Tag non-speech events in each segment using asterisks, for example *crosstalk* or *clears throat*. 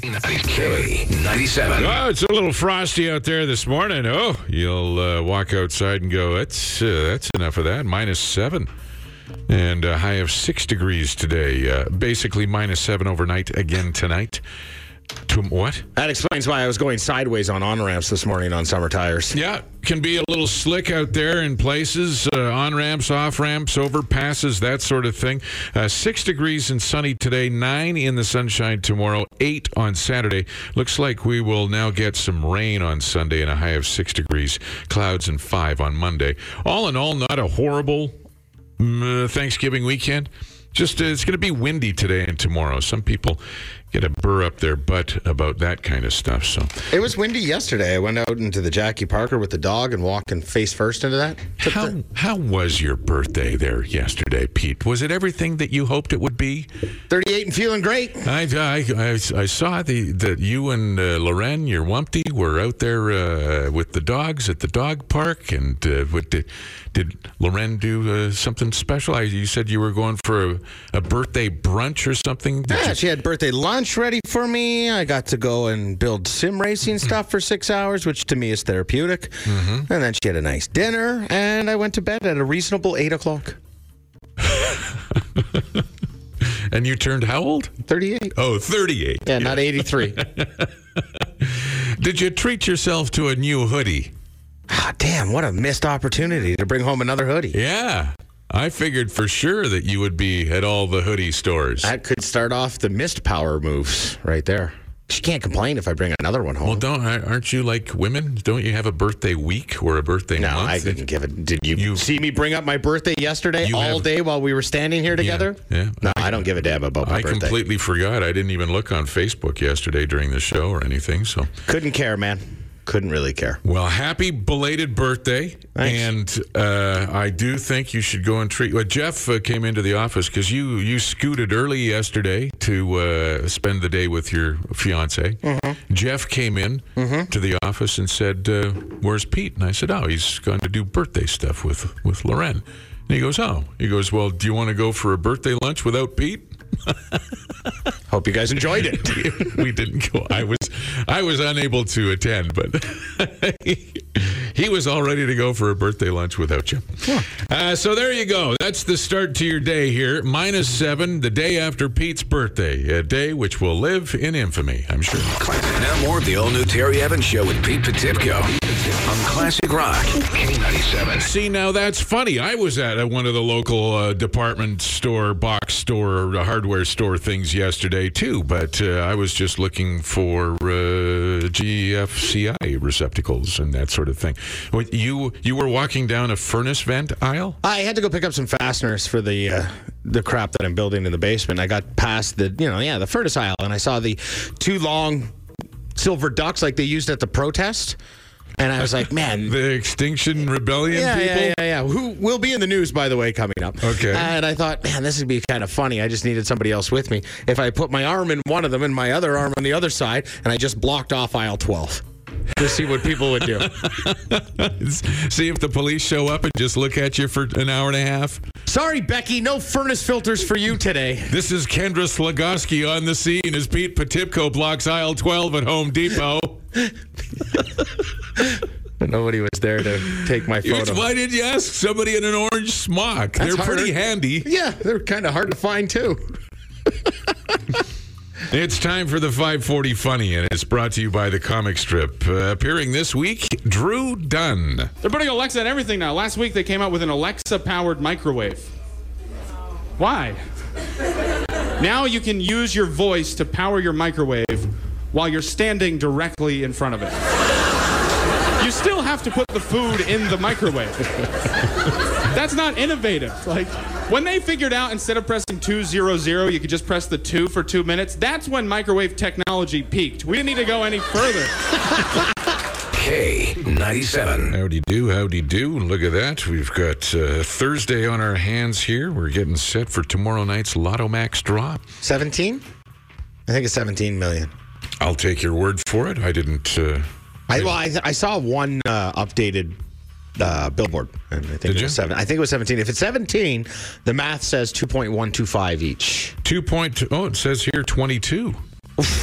K97. Oh, it's a little frosty out there this morning. Oh, you'll uh, walk outside and go, that's, uh, that's enough of that. Minus seven. And a high of six degrees today. Uh, basically, minus seven overnight again tonight. To what? That explains why I was going sideways on on ramps this morning on summer tires. Yeah, can be a little slick out there in places, uh, on ramps, off ramps, overpasses, that sort of thing. Uh, six degrees and sunny today, nine in the sunshine tomorrow, eight on Saturday. Looks like we will now get some rain on Sunday and a high of six degrees, clouds and five on Monday. All in all, not a horrible mm, uh, Thanksgiving weekend. Just uh, it's going to be windy today and tomorrow. Some people get a burr up their butt about that kind of stuff. So It was windy yesterday. I went out into the Jackie Parker with the dog and walking face first into that. Took How the- how was your birthday there yesterday, Pete? Was it everything that you hoped it would be? 38 and feeling great. I I, I, I saw the that you and uh, Loren, your wumpty, were out there uh, with the dogs at the dog park, and uh, what did did Loren do uh, something special? I, you said you were going for a, a birthday brunch or something. Did Yeah, you- she had birthday lunch ready for me. I got to go and build sim racing stuff for six hours, which to me is therapeutic. Mm-hmm. And then she had a nice dinner, and I went to bed at a reasonable eight o'clock. *laughs* and you turned how old? 38. Oh, 38. Yeah, not 83. *laughs* Did you treat yourself to a new hoodie? Ah, damn, what a missed opportunity to bring home another hoodie. Yeah. I figured for sure that you would be at all the hoodie stores. That could start off the missed power moves right there. She can't complain if I bring another one home. Well, don't aren't you like women? Don't you have a birthday week or a birthday no, month? I didn't give it. Did you, You- see me bring up my birthday yesterday all have- day while we were standing here together? yeah. No, I don't give a damn about my I birthday. I completely forgot. I didn't even look on Facebook yesterday during the show or anything. So, Couldn't care, man. Couldn't really care. well, happy belated birthday! Thanks. And uh, I do think you should go and treat. Well, Jeff uh, came into the office because you you scooted early yesterday to uh, spend the day with your fiance. Mm-hmm. Jeff came in to the office and said, uh, "Where's Pete?" And I said, "Oh, he's going to do birthday stuff with with Loren." And he goes, "Oh." He goes, "Well, do you want to go for a birthday lunch without Pete?" *laughs* Hope you guys enjoyed it. *laughs* we didn't go. I was I was unable to attend, but *laughs* he was all ready to go for a birthday lunch without you. Uh, so there you go. That's the start to your day here. Minus seven, the day after Pete's birthday, a day which will live in infamy, I'm sure. Now more of the all new Terry Evans Show with Pete Potipcoe on Classic Rock. K97. See, now that's funny. I was at uh, one of the local uh, department store, box store, uh, hardware store things yesterday too, but uh, I was just looking for uh, GFCI receptacles and that sort of thing. You you were walking down a furnace vent aisle? I had to go pick up some fasteners for the uh, the crap that I'm building in the basement. I got past the you know yeah the furnace aisle and I saw the two long silver ducks like they used at the protest, and I was like, man. *laughs* The Extinction Rebellion Yeah, people? yeah, yeah, yeah. Who will be in the news, by the way, coming up. Okay. And I thought, man, this would be kind of funny. I just needed somebody else with me. If I put my arm in one of them and my other arm on the other side, and I just blocked off aisle 12 to see what people would do. *laughs* See if the police show up and just look at you for an hour and a half. Sorry, Becky, no furnace filters for you today. This is Kendra Slagoski on the scene as Pete Potipcoe blocks aisle 12 at Home Depot. But *laughs* nobody was there to take my It's- photo. Why did you ask somebody in an orange smock? They're harder. pretty handy. Yeah, they're kind of hard to find too. *laughs* It's time for the 540 Funny, and it's brought to you by the comic strip. Uh, appearing this week, Drew Dunn. They're putting Alexa in everything now. Last week they came out with an Alexa powered microwave. Why? Now you can use your voice to power your microwave while you're standing directly in front of it. You still have to put the food in the microwave. That's not innovative. Like when they figured out instead of pressing 200 you could just press the 2 for 2 minutes, that's when microwave technology peaked. We didn't need to go any further. *laughs* K97. Howdy do, howdy do. And look at that. We've got uh, Thursday on our hands here. We're getting set for tomorrow night's Lotto Max draw. 17? I think it's 17 million. I'll take your word for it. I didn't. Uh, I, well, I, I saw one uh, updated uh, billboard, and I think Did it you? was seven. I think it was 17. If it's 17, the math says 2.125 each. two point. Oh, it says here 22.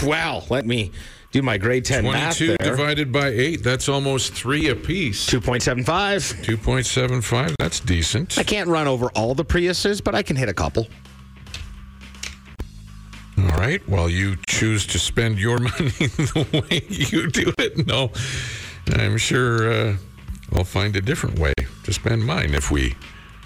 Well, let me do my grade 10 math 22 divided by 8, that's almost 3 apiece. 2.75. 2.75, that's decent. I can't run over all the Priuses, but I can hit a couple. All right. Well, you choose to spend your *laughs* money the way you do it. No, I'm sure uh, I'll find a different way to spend mine if we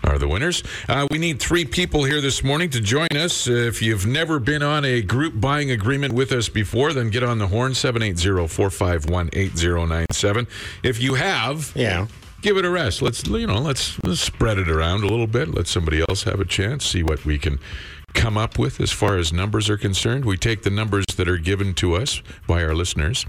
are the winners. Uh, we need three people here this morning to join us. If you've never been on a group buying agreement with us before, then get on the horn 780 451 8097. If you have, Yeah. give it a rest. Let's you know, let's, let's spread it around a little bit. Let somebody else have a chance. See what we can come up with as far as numbers are concerned. We take the numbers that are given to us by our listeners,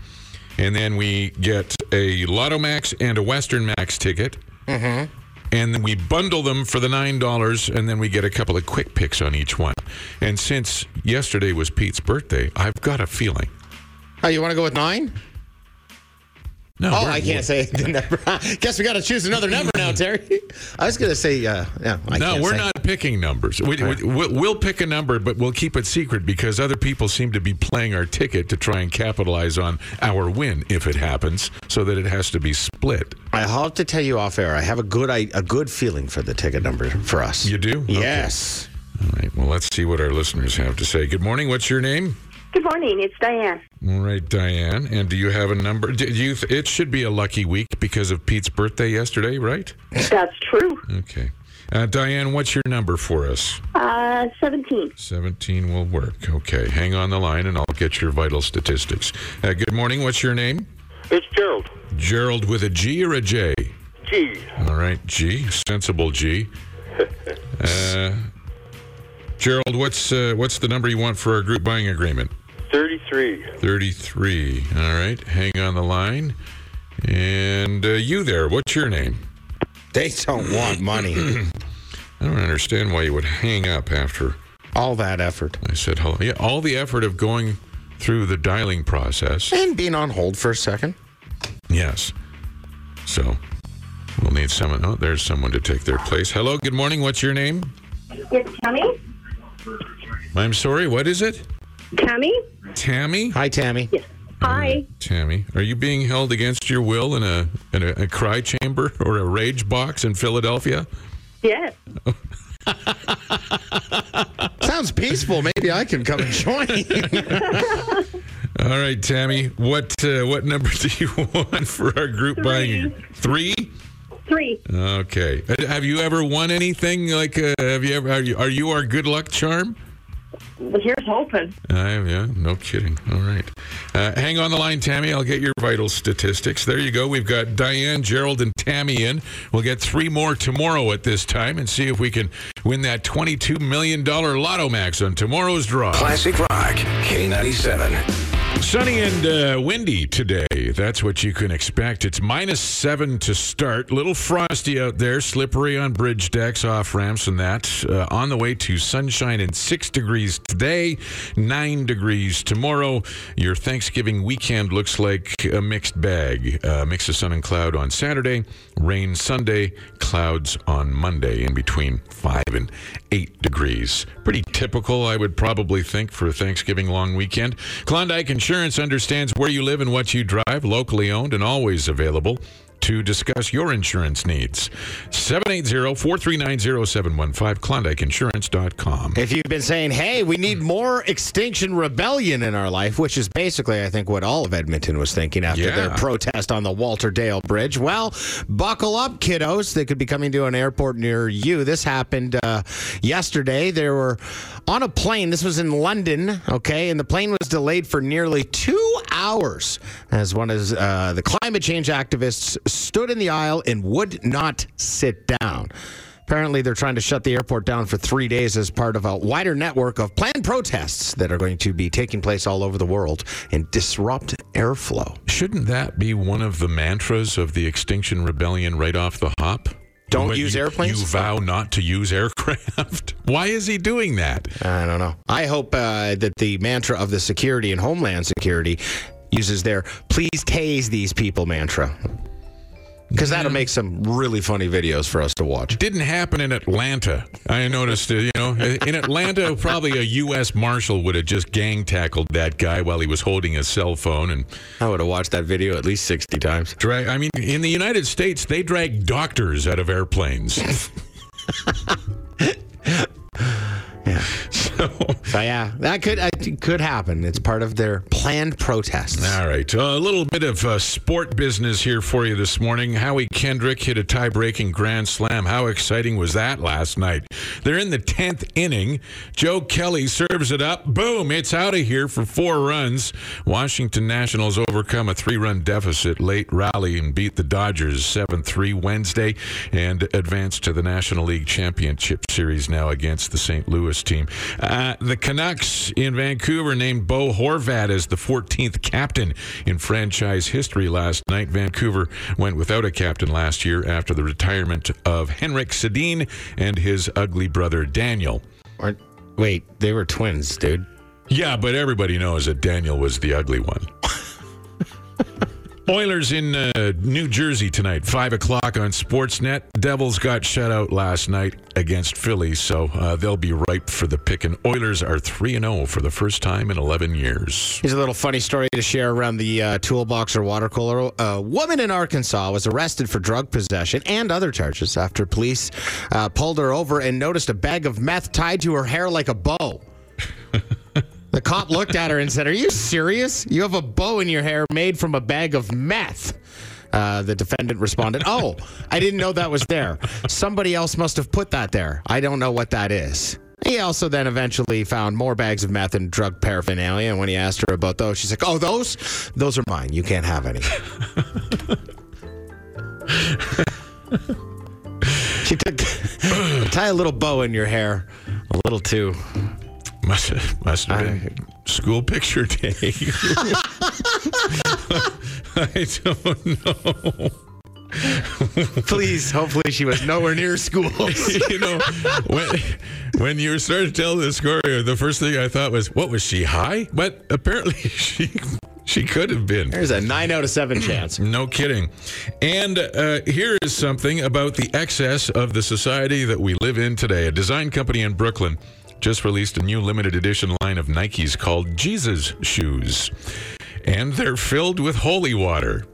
and then we get a Lotto Max and a Western Max ticket. Mm-hmm. And then we bundle them for the nine dollars, and then we get a couple of quick picks on each one. And since yesterday was Pete's birthday, I've got a feeling. Oh, you want to go with nine? No, Oh, I can't say *laughs* the number. *laughs* Guess we got to choose another number now, Terry. I was going to say, uh, yeah. I No, we're say. not picking numbers. We, we, we'll, we'll pick a number, but we'll keep it secret because other people seem to be playing our ticket to try and capitalize on our win if it happens, so that it has to be split. I have to tell you off air. I have a good, I, a good feeling for the ticket number for us. You do? Okay. Yes. All right. Well, let's see what our listeners have to say. Good morning. What's your name? Good morning. It's Diane. All right, Diane. And do you have a number? Do you? It should be a lucky week because of Pete's birthday yesterday, right? That's true. Okay. Uh, Diane, what's your number for us? Uh, 17. 17 will work. Okay. Hang on the line and I'll get your vital statistics. Uh, good morning. What's your name? It's Gerald. Gerald with a G or a J? G. All right, G, sensible G. *laughs* Uh, Gerald, what's uh, what's the number you want for our group buying agreement? 33. Thirty-three. All right, hang on the line. And uh, you there? What's your name? They don't want money. *clears throat* I don't understand why you would hang up after All that effort. I said hello. Yeah, all the effort of going through the dialing process. And being on hold for a second. Yes. So we'll need someone. Oh, there's someone to take their place. Hello. Good morning. What's your name? It's Tammy. I'm sorry. What is it? Tammy? Tammy. Hi, Tammy. Yes. Hi. Tammy, are you being held against your will in a in a, a cry chamber *laughs* or a rage box in Philadelphia? Yes. *laughs* Sounds peaceful. Maybe I can come and join. *laughs* All right, Tammy, what uh, what number do you want for our group buying? Three. Three. Okay. Uh, Have you ever won anything like? Uh, have you ever? Are you, are you our good luck charm? Well, here's hoping. Uh, yeah, no kidding. All right. Uh, hang on the line, Tammy. I'll get your vital statistics. There you go. We've got Diane, Gerald, and Tammy in. We'll get three more tomorrow at this time and see if we can win that $22 million Lotto Max on tomorrow's draw. Classic Rock, K97. Sunny and uh, windy today. That's what you can expect. It's minus seven to start. Little frosty out there, slippery on bridge decks, off ramps, and that. Uh, on the way to sunshine and six degrees today, nine degrees tomorrow. Your Thanksgiving weekend looks like a mixed bag. Uh, mix of sun and cloud on Saturday, rain Sunday, clouds on Monday, in between five and eight degrees. Pretty typical, I would probably think, for a Thanksgiving long weekend. Klondike Insurance understands where you live and what you drive, locally owned and always available. To discuss your insurance needs, 780 439 0715, KlondikeInsurance.com. If you've been saying, hey, we need more Extinction Rebellion in our life, which is basically, I think, what all of Edmonton was thinking after Yeah. their protest on the Walterdale Bridge, well, buckle up, kiddos. They could be coming to an airport near you. This happened uh, yesterday. They were on a plane. This was in London, okay, and the plane was delayed for nearly two hours as one of uh, the climate change activists stood in the aisle and would not sit down. Apparently, they're trying to shut the airport down for three days as part of a wider network of planned protests that are going to be taking place all over the world and disrupt airflow. Shouldn't that be one of the mantras of the Extinction Rebellion right off the hop? Don't When use you- airplanes? You vow not to use aircraft. *laughs* Why is he doing that? I don't know. I hope uh, that the mantra of the security and homeland security uses their please tase these people mantra. Because that'll make some really funny videos for us to watch. Didn't happen in Atlanta. I noticed, uh, you know, in Atlanta, *laughs* probably a U.S. Marshal would have just gang tackled that guy while he was holding his cell phone and I would have watched that video at least 60 times. drag. I mean, in the United States, they drag doctors out of airplanes. *laughs* *laughs* So, yeah, that could uh, could happen. It's part of their planned protests. all right, a little bit of uh, sport business here for you this morning. Howie Kendrick hit a tie-breaking grand slam. How exciting was that last night? They're in the tenth inning. Joe Kelly serves it up. Boom! It's out of here for four runs. Washington Nationals overcome a three-run deficit late rally and beat the Dodgers seven-three Wednesday and advance to the National League Championship Series now against the St. Louis team. Uh, Uh, the Canucks in Vancouver named Bo Horvat as the 14th captain in franchise history last night. Vancouver went without a captain last year after the retirement of Henrik Sedin and his ugly brother Daniel. Aren't- wait, they were twins, dude. Yeah, but everybody knows that Daniel was the ugly one. *laughs* Oilers in uh, New Jersey tonight, 5 o'clock on Sportsnet. Devils got shut out last night against Philly, so uh, they'll be ripe for the pick. And Oilers are 3 0 for the first time in 11 years. Here's a little funny story to share around the uh, toolbox or water cooler. A woman in Arkansas was arrested for drug possession and other charges after police uh, pulled her over and noticed a bag of meth tied to her hair like a bow. *laughs* the cop looked at her and said, Are you serious? You have a bow in your hair made from a bag of meth. Uh, the defendant responded, Oh, I didn't know that was there. Somebody else must have put that there. I don't know what that is. He also then eventually found more bags of meth and drug paraphernalia. And when he asked her about those, she's like, Oh, those? Those are mine. You can't have any. *laughs* she took, *laughs* tie a little bow in your hair, a little too. Must have, must have been school picture day. *laughs* I don't know. Please, hopefully she was nowhere near school. *laughs* you know, when, when you started telling the story, the first thing I thought was, what was she high? But apparently *laughs* she she could have been. There's a nine out of seven *clears throat* chance. No kidding. And uh, here is something about the excess of the society that we live in today. A design company in Brooklyn just released a new limited edition line of Nikes called Jesus Shoes. And they're filled with holy water.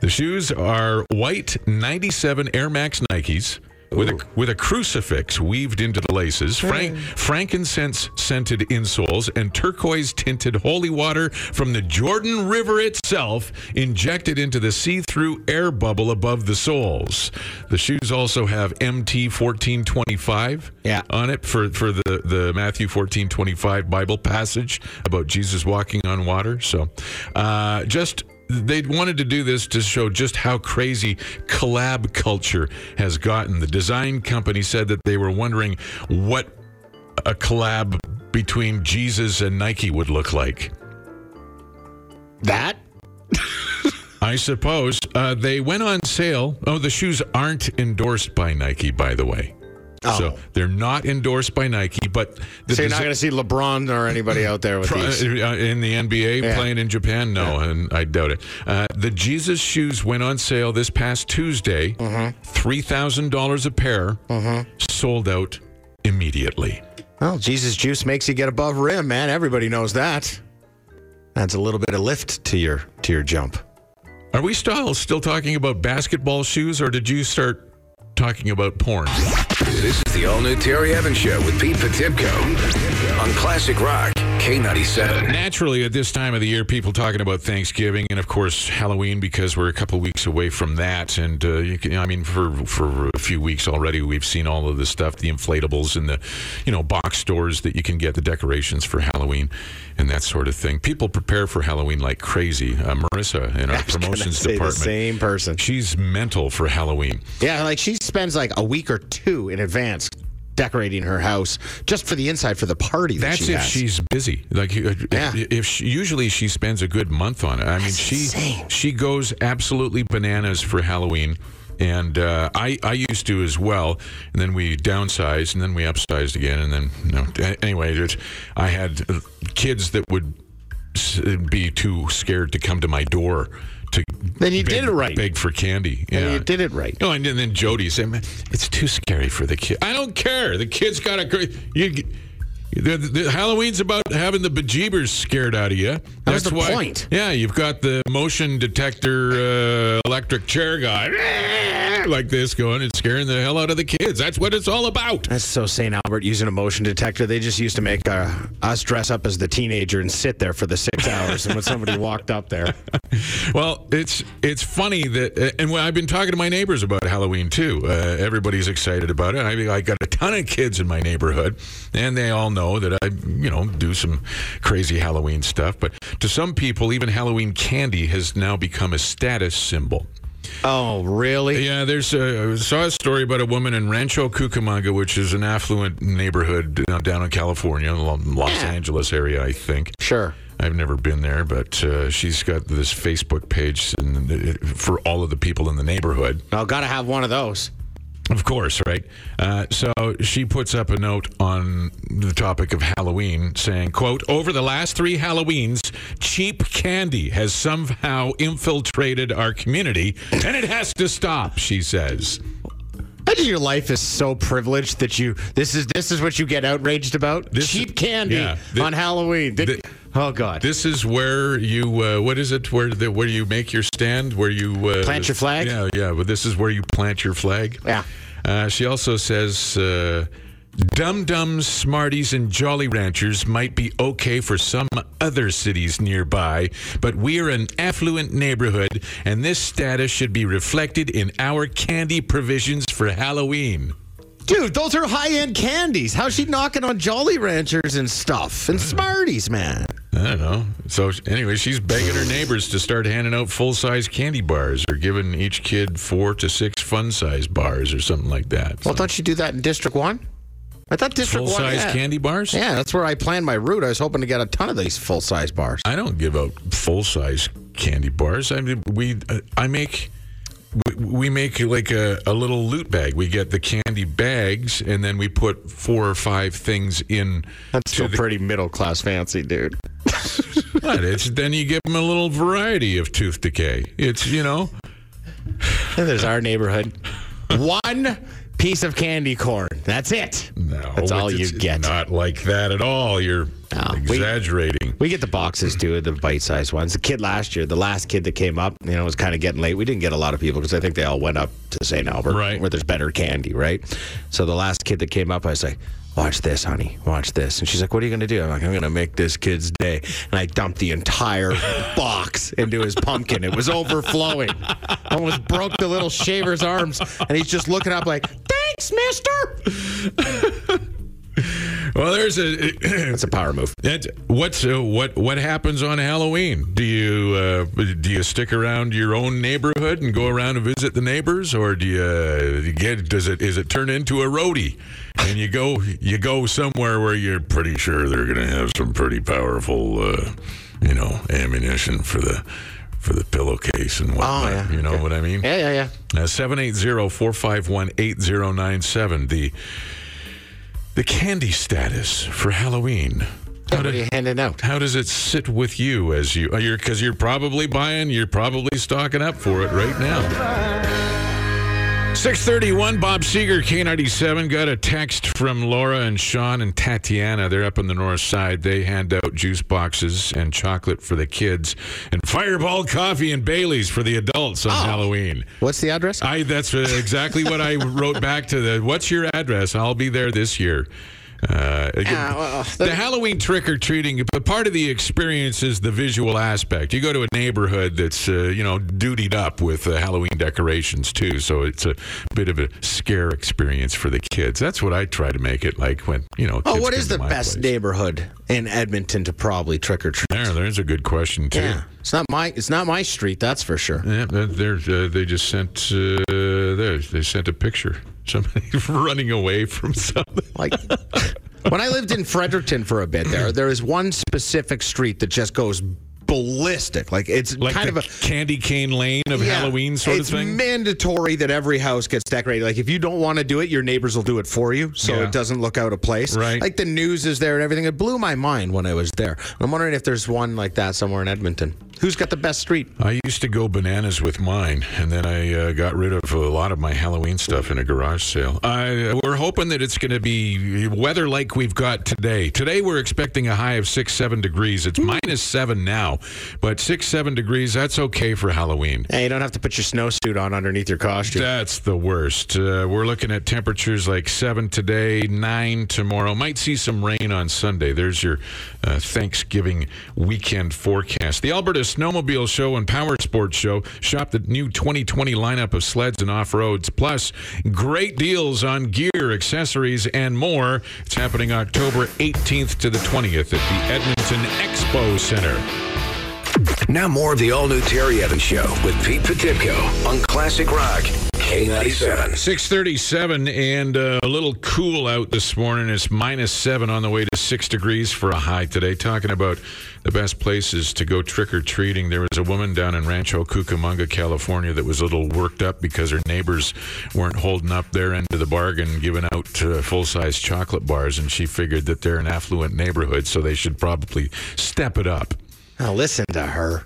The shoes are white 97 Air Max Nikes with a, with a crucifix weaved into the laces, frank, frankincense scented insoles, and turquoise tinted holy water from the Jordan River itself injected into the see through air bubble above the soles. The shoes also have MT 1425 Yeah. on it for, for the, the Matthew 1425 Bible passage about Jesus walking on water. So uh, just they wanted to do this to show just how crazy collab culture has gotten. The design company said that they were wondering what a collab between Jesus and Nike would look like. That? I suppose uh, they went on sale. Oh, the shoes aren't endorsed by Nike, by the way. So Oh. they're not endorsed by Nike, but the So you're not going to see LeBron or anybody out there with Pro- these. *laughs* uh, in the NBA Yeah. playing in Japan? No, and I doubt it. Uh, the Jesus shoes went on sale this past Tuesday. Mm-hmm. thousand dollars a pair, sold out immediately. Well, Jesus juice makes you get above rim, man. Everybody knows that. Adds a little bit of lift to your to your jump. Are we still still talking about basketball shoes, or did you start talking about porn? This is the all new Terry Evans Show with Pete Potipcoe on Classic Rock K97. Naturally, at this time of the year, people talking about Thanksgiving and, of course, Halloween because we're a couple weeks away from that. And uh, you can, I mean, for for a few weeks already, we've seen all of the stuff, the inflatables and the, you know, box stores that you can get the decorations for Halloween and that sort of thing. People prepare for Halloween like crazy. Uh, Marissa in our I was gonna promotions say the department, same person. she's mental for Halloween. Yeah, like she spends like a week or two in advance decorating her house just for the inside for the party. That That's she if has. she's busy. Like, Yeah. if, if she, usually she spends a good month on it. I mean, she insane. she goes absolutely bananas for Halloween, and uh, I I used to as well. And then we downsized, and then we upsized again, and then you know. Anyway, I had kids that would be too scared to come to my door to. Then you beg, did it right. Beg for candy. And Yeah. you did it right. No, and then, then Jody said, "Man, it's too scary for the kid." I don't care. The kid's got a great. you. The, the, Halloween's about having the bejeebers scared out of you. That That's the why, point. Yeah, you've got the motion detector uh, electric chair guy *laughs* like this going and scaring the hell out of the kids. That's what it's all about. That's so St. Albert using a motion detector. They just used to make uh, us dress up as the teenager and sit there for the six hours. And when somebody *laughs* walked up there, Well, it's it's funny that, uh, and when I've been talking to my neighbors about Halloween too. Uh, everybody's excited about it. I, I got a ton of kids in my neighborhood, and they all know that I, you know, do some crazy Halloween stuff. But to some people, even Halloween candy has now become a status symbol. oh, really? Yeah, there's a, I saw a story about a woman in Rancho Cucamonga, which is an affluent neighborhood uh, down in California, Los. Angeles area, I think. Sure. I've never been there, but uh, she's got this Facebook page for all of the people in the neighborhood. Oh, got to have one of those. Of course, right? Uh, so she puts up a note on the topic of Halloween saying, quote, over the last three Halloweens, cheap candy has somehow infiltrated our community and it has to stop, she says. Imagine your life is so privileged that you this is this is what you get outraged about. This- Cheap candy yeah, thi- on Halloween. Thi- oh God. This is where you, uh, what is it, where the, where you make your stand, where you uh, Plant your flag? Yeah, yeah. But this is where you plant your flag. Yeah. Uh, she also says, uh, Dum Dums, Smarties, and Jolly Ranchers might be okay for some other cities nearby, but we're an affluent neighborhood, and this status should be reflected in our candy provisions for Halloween. Dude, those are high end candies. How's she knocking on Jolly Ranchers and stuff and Smarties, man? I don't know. So anyway, she's begging her neighbors to start handing out full-size candy bars, or giving each kid four to six fun-size bars, or something like that. Well, don't you do that in District One? I thought District One. full-size yeah. candy bars. Yeah, that's where I planned my route. I was hoping to get a ton of these full size bars. I don't give out full-size candy bars. I mean, we uh, I make. We, we make like a, a little loot bag. We get the candy bags, and then we put four or five things in. That's to still the- pretty middle class fancy, dude. *laughs* What? It's then you give them a little variety of tooth decay. It's you know. There's our neighborhood. *laughs* One piece of candy corn. That's it. No, That's all you get. Not like that at all. You're No, we- exaggerating. We get the boxes too, the bite-sized ones. The kid last year, the last kid that came up, you know, was kind of getting late. We didn't get a lot of people because I think they all went up to St. Albert, Right. where there's better candy, right? So the last kid that came up, I was like, "Watch this, honey, watch this." And she's like, "What are you going to do?" I'm like, "I'm going to make this kid's day." And I dumped the entire *laughs* box into his pumpkin. It was overflowing. Almost broke the little shaver's arms, and he's just looking up like, "Thanks, Mister." *laughs* Well, there's a. It's a power move. What's uh, what what happens on Halloween? Do you uh, do you stick around your own neighborhood and go around and visit the neighbors, or do you, uh, you get does it is it turn into a roadie and you go you go somewhere where you're pretty sure they're going to have some pretty powerful uh, you know ammunition for the for the pillowcase and whatnot. yeah. You know what I mean? Yeah, yeah, yeah. Uh, 780-451-8097. The the candy status for Halloween. How, do- you handing out? how does it sit with you as you? Uh, are you because you're probably buying, you're probably stocking up for it right now. 631 Bob Seger, K97, got a text from Laura and Sean and Tatiana. They're up on the north side. They hand out juice boxes and chocolate for the kids and fireball coffee and Bailey's for the adults on oh. Halloween. What's the address? I that's exactly what I wrote back to the. What's your address? I'll be there this year. Uh, again, Ah, well, the Halloween trick or treating, but part of the experience is the visual aspect. You go to a neighborhood that's uh, you know dutied up with uh, Halloween decorations too, so it's a bit of a scare experience for the kids. That's what I try to make it like when you know. Oh, kids what come is the best place. neighborhood in Edmonton to probably trick or treat? There, there's a good question too. Yeah, it's not my it's not my street, that's for sure. Yeah, they're, uh, they just sent uh, there. They sent a picture. Somebody *laughs* running away from something. Like when I lived in Fredericton for a bit, there *clears throat* there is one specific street that just goes ballistic. Like it's Like kind of a candy cane lane of Yeah, Halloween sort of thing. It's mandatory that every house gets decorated. Like if you don't want to do it, your neighbors will do it for you, so Yeah. it doesn't look out of place. Right. Like the news is there and everything. It blew my mind when I was there. I'm wondering if there's one like that somewhere in Edmonton. Who's got the best street? I used to go bananas with mine, and then I uh, got rid of a lot of my Halloween stuff in a garage sale. I, we're hoping that it's going to be weather like we've got today. Today we're expecting a high of six, seven degrees. It's minus seven now, but six, seven degrees, that's okay for Halloween. Hey, you don't have to put your snowsuit on underneath your costume. That's the worst. Uh, we're looking at temperatures like seven today, nine tomorrow. Might see some rain on Sunday. There's your uh, Thanksgiving weekend forecast. The Alberta Snowmobile Show and Power Sports Show. Shop the new 2020 lineup of sleds and off roads. Plus, great deals on gear, accessories, and more. It's happening October 18th to the 20th at the Edmonton Expo Center. Now more of the all-new Terry Evans Show with Pete Potipcoe on Classic Rock K97. 637 and uh, a little cool out this morning. It's minus seven on the way to six degrees for a high today. Talking about the best places to go trick or treating. There was a woman down in Rancho Cucamonga, California, that was a little worked up because her neighbors weren't holding up their end of the bargain, giving out uh, full size chocolate bars. And she figured that they're an affluent neighborhood, so they should probably step it up Now listen to her.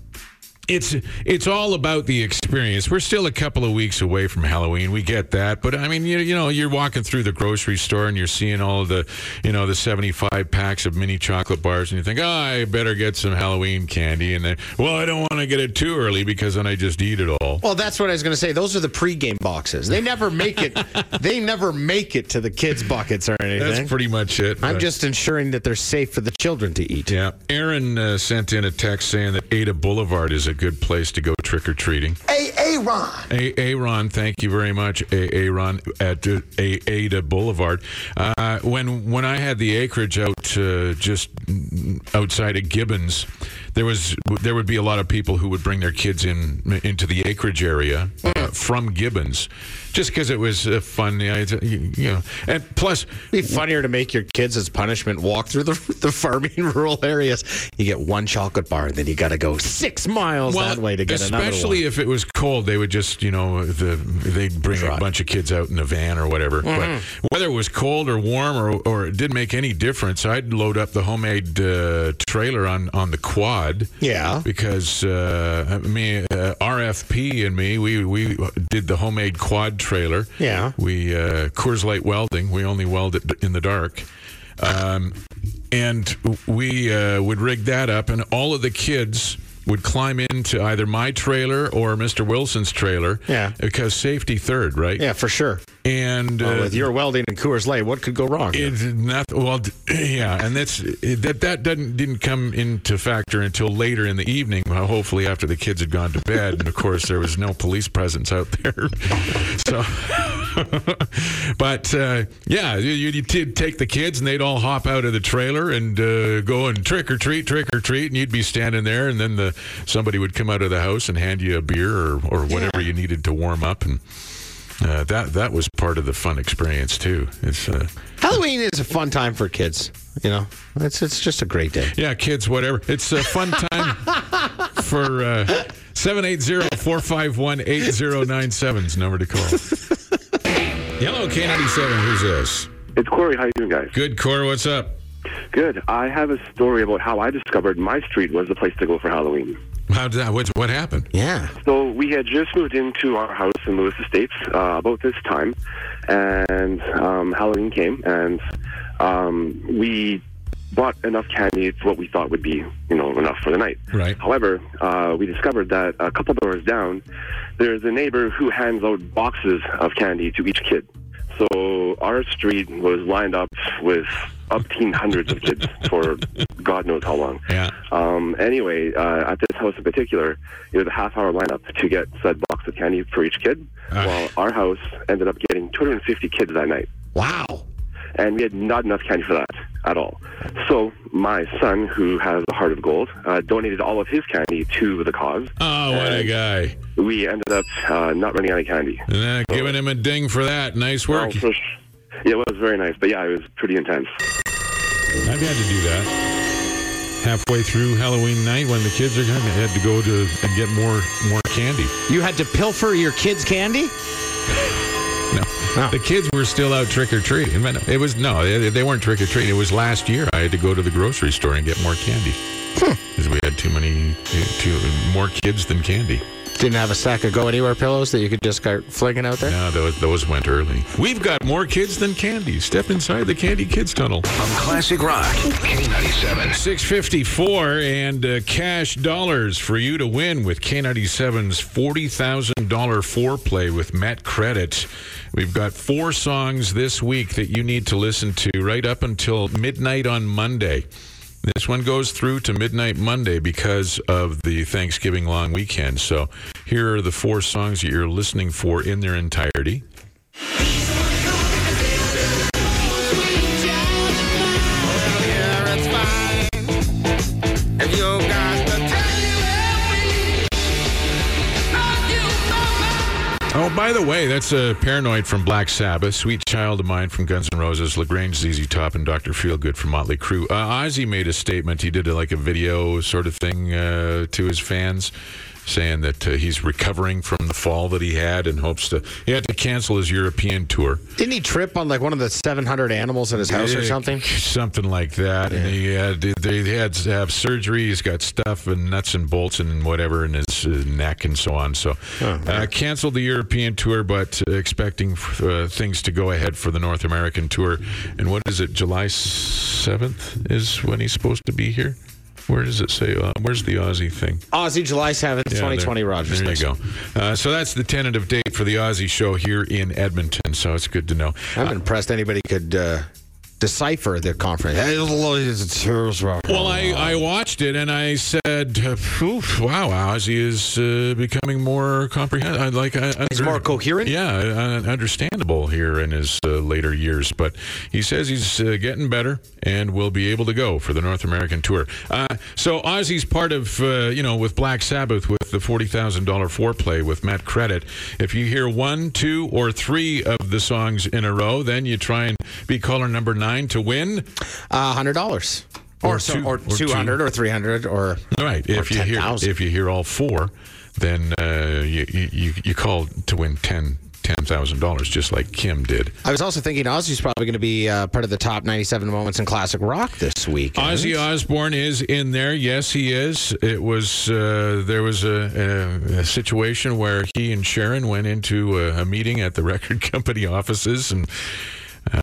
It's it's all about the experience. We're still a couple of weeks away from Halloween. We get that, but I mean, you, you know, you're walking through the grocery store and you're seeing all the, you know, the 75 packs of mini chocolate bars, and you think, oh, I better get some Halloween candy. And then, well, I don't want to get it too early because then I just eat it all. Well, that's what I was going to say. Those are the pregame boxes. They never make it. *laughs* they never make it to the kids' buckets or anything. That's pretty much it. I'm just ensuring that they're safe for the children to eat. Yeah, Aaron uh, sent in a text saying that Ada Boulevard is a good place to go trick or treating. Aaron. A- Aaron, thank you very much, A- Aaron at uh, A- Ada Boulevard. Uh, when when I had the acreage out uh, just outside of Gibbons, there was there would be a lot of people who would bring their kids in into the acreage area uh, from Gibbons, just because it was uh, fun. You know, uh, you know, and plus It'd be funnier to make your kids as punishment walk through the, *laughs* the farming *laughs* rural areas. You get one chocolate bar, and then you got to go six miles that way to get another especially if it was cold, they would just, you know, the they'd bring a bunch of kids out in a van or whatever. Mm-hmm. But whether it was cold or warm or, or it didn't make any difference, I'd load up the homemade uh, trailer on on the quad. Yeah. because uh, me, uh, RFP and me, we we did the homemade quad trailer. Yeah. we uh, Coors Light welding. We only weld it in the dark. Um, and we uh, would rig that up, and all of the kids would climb into either my trailer or Mr. Wilson's trailer. Yeah. Because safety third, right? Yeah, for sure. And uh, Well, with your welding and Coors Light, what could go wrong? here? it's not well, *laughs* yeah, and that's that that doesn't didn't come into factor until later in the evening. Well, hopefully after the kids had gone to bed, and of course there was no police presence out there. *laughs* So, *laughs* but uh, yeah, you, you'd take the kids, and they'd all hop out of the trailer and uh, go and trick or treat, trick or treat, and you'd be standing there, and then the somebody would come out of the house and hand you a beer or or whatever you needed to warm up and. Uh, that that was part of the fun experience too. It's uh, Halloween is a fun time for kids. You know, it's it's just a great day. Yeah, kids, whatever. It's a fun time *laughs* for uh, 780-451-8097 is number to call. Hello, K97. Who's this? It's Corey. How you doing, guys? Good, Corey. What's up? Good. I have a story about how I discovered my street was the place to go for Halloween. How did that? What, what happened? Yeah. So we had just moved into our house in Lewis Estates uh, about this time, and um, Halloween came, and um, we bought enough candy for what we thought would be, you know, enough for the night. Right. However, uh, we discovered that a couple doors down, there's a neighbor who hands out boxes of candy to each kid. So our street was lined up with upteen hundreds of kids for God knows how long. Yeah. Um, anyway, uh, at this house in particular, it was a half hour lineup to get said box of candy for each kid. Ah. While our house ended up getting 250 kids that night. Wow. And we had not enough candy for that at all. So my son, who has a heart of gold, uh, donated all of his candy to the cause. Oh, what a guy. We ended up uh, not running out of candy. Uh, giving him a ding for that. Nice work. Oh, for yeah, it was very nice. But yeah, it was pretty intense. I've had to do that. halfway through Halloween night when the kids are coming. I had to go to and get more more candy. You had to pilfer your kids' candy? *laughs* No, Oh. the kids were still out trick or treating. It was no, they, they weren't trick or treating. It was last year. I had to go to the grocery store and get more candy hmm. because we had too many, too more kids than candy. Didn't have a stack of go anywhere pillows that you could just start flinging out there? No, those, those went early. We've got more kids than candy. Step inside the Candy Kids Tunnel. On Classic Rock, K97. 654 and uh, cash dollars for you to win with K97's $40,000 foreplay with Met Credit. We've got four songs this week that you need to listen to right up until midnight on Monday. This one goes through to midnight Monday because of the Thanksgiving long weekend. So here are the four songs that you're listening for in their entirety. By the way, that's a Paranoid from Black Sabbath, Sweet Child of Mine from Guns N' Roses, La Grange, ZZ Top, and Dr. Feelgood from Motley Crue. Uh, Ozzy made a statement. He did a, like a video sort of thing uh, to his fans, saying that uh, he's recovering from the fall that he had and hopes to. He had to cancel his European tour. Didn't he trip on like one of the 700 animals in his house or something? Something like that. And he had they had to have surgery. He's got stuff and nuts and bolts and whatever in his uh, neck and so on. So uh, canceled the European tour, but uh, expecting uh, things to go ahead for the North American tour. And what is it? July seventh is when he's supposed to be here. Where does it say? Uh, where's the Ozzy thing? Ozzy, July 7th, Yeah, 2020, there, Rogers. There you go. Uh, so that's the tentative date for the Ozzy show here in Edmonton. So it's good to know. I'm impressed anybody could uh, decipher the conference. Well, I, I watched it and I said, uh, "Oof, "Wow, Ozzy is uh, becoming more comprehensive. Like, uh, He's more coherent? Yeah, uh, understandable here in his uh, later years. But he says he's uh, getting better and will be able to go for the North American tour. Uh, so Ozzy's part of, uh, you know, with Black Sabbath with the forty thousand dollar foreplay with Met Credit. If you hear one, two, or three of the songs in a row, then you try and be caller number nine to win. Uh, $100. Or Or, so, two- or or two. 200 or 300 or Right. If you hear 10,000. if you hear all four, then uh, you, you you call to win ten ten thousand dollars, just like Kim did. I was also thinking Ozzy's probably going to be uh, part of the top 97 moments in classic rock this week. Ozzy Osbourne is in there. Yes, he is. It was uh, there was a, a, a situation where he and Sharon went into a, a meeting at the record *laughs* company offices and.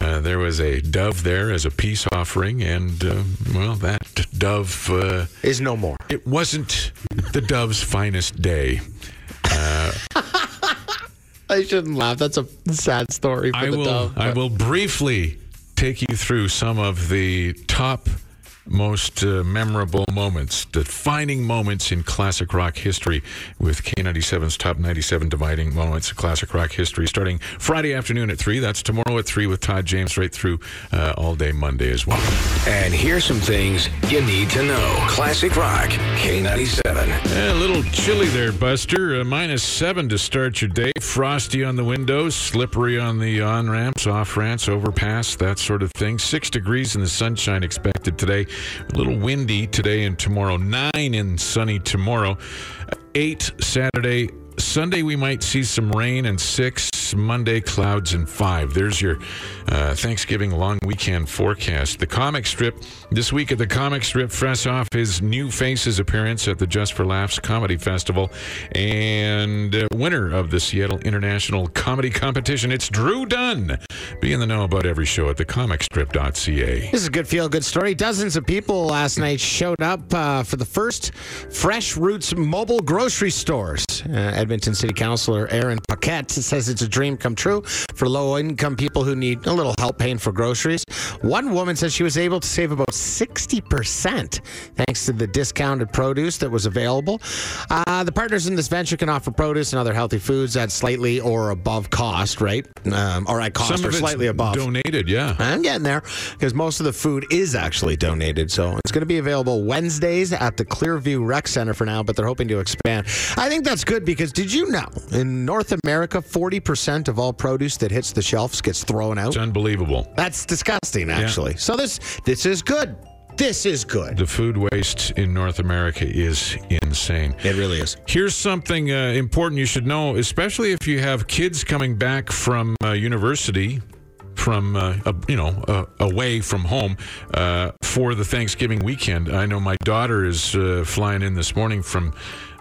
Uh, there was a dove there as a peace offering, and uh, well, that dove uh, is no more. it wasn't the dove's finest day. *laughs* I shouldn't laugh. That's a sad story for I the will. dove. I will briefly take you through some of the top, most uh, memorable moments, defining moments in classic rock history, with K97's top 97 dividing moments of classic rock history, starting Friday afternoon at three. That's tomorrow at three with Todd James, right through uh, all day Monday as well. And here's some things you need to know. Classic Rock, K97. Yeah, a little chilly there, Buster. Uh, minus seven to start your day. Frosty on the windows, slippery on the on ramps, off ramps, overpass, that sort of thing. Six degrees in the sunshine expected today. A little windy today and tomorrow. Nine in sunny tomorrow. Eight Saturday. Sunday we might see some rain and six Monday clouds and five. There's your uh, Thanksgiving long weekend forecast. The comic strip this week at the comic strip fresh off his new faces appearance at the Just for Laughs Comedy Festival and uh, winner of the Seattle International Comedy Competition. It's Drew Dunn. Be in the know about every show at the thecomicstrip.ca. This is a good feel good story. Dozens of people last night showed up uh, for the first Fresh Routes mobile grocery stores. Uh, Edmonton City Councilor Aaron Paquette says it's a dream come true for low income people who need a little help paying for groceries. One woman says she was able to save about 60% thanks to the discounted produce that was available. Uh, the partners in this venture can offer produce and other healthy foods at slightly or above cost, right? Um, or at cost Some or slightly above. donated, yeah. I'm getting there because most of the food is actually donated. So it's going to be available Wednesdays at the Clearview Rec Center for now, but they're hoping to expand. I think that's good because did you know in North America, 40% of all produce that hits the shelves gets thrown out? It's unbelievable. That's disgusting, actually. So this this is good. This is good. The food waste in North America is insane. It really is. Here's something uh, important you should know, especially if you have kids coming back from uh, university, from uh, uh, you know uh, away from home uh, for the Thanksgiving weekend. I know my daughter is uh, flying in this morning from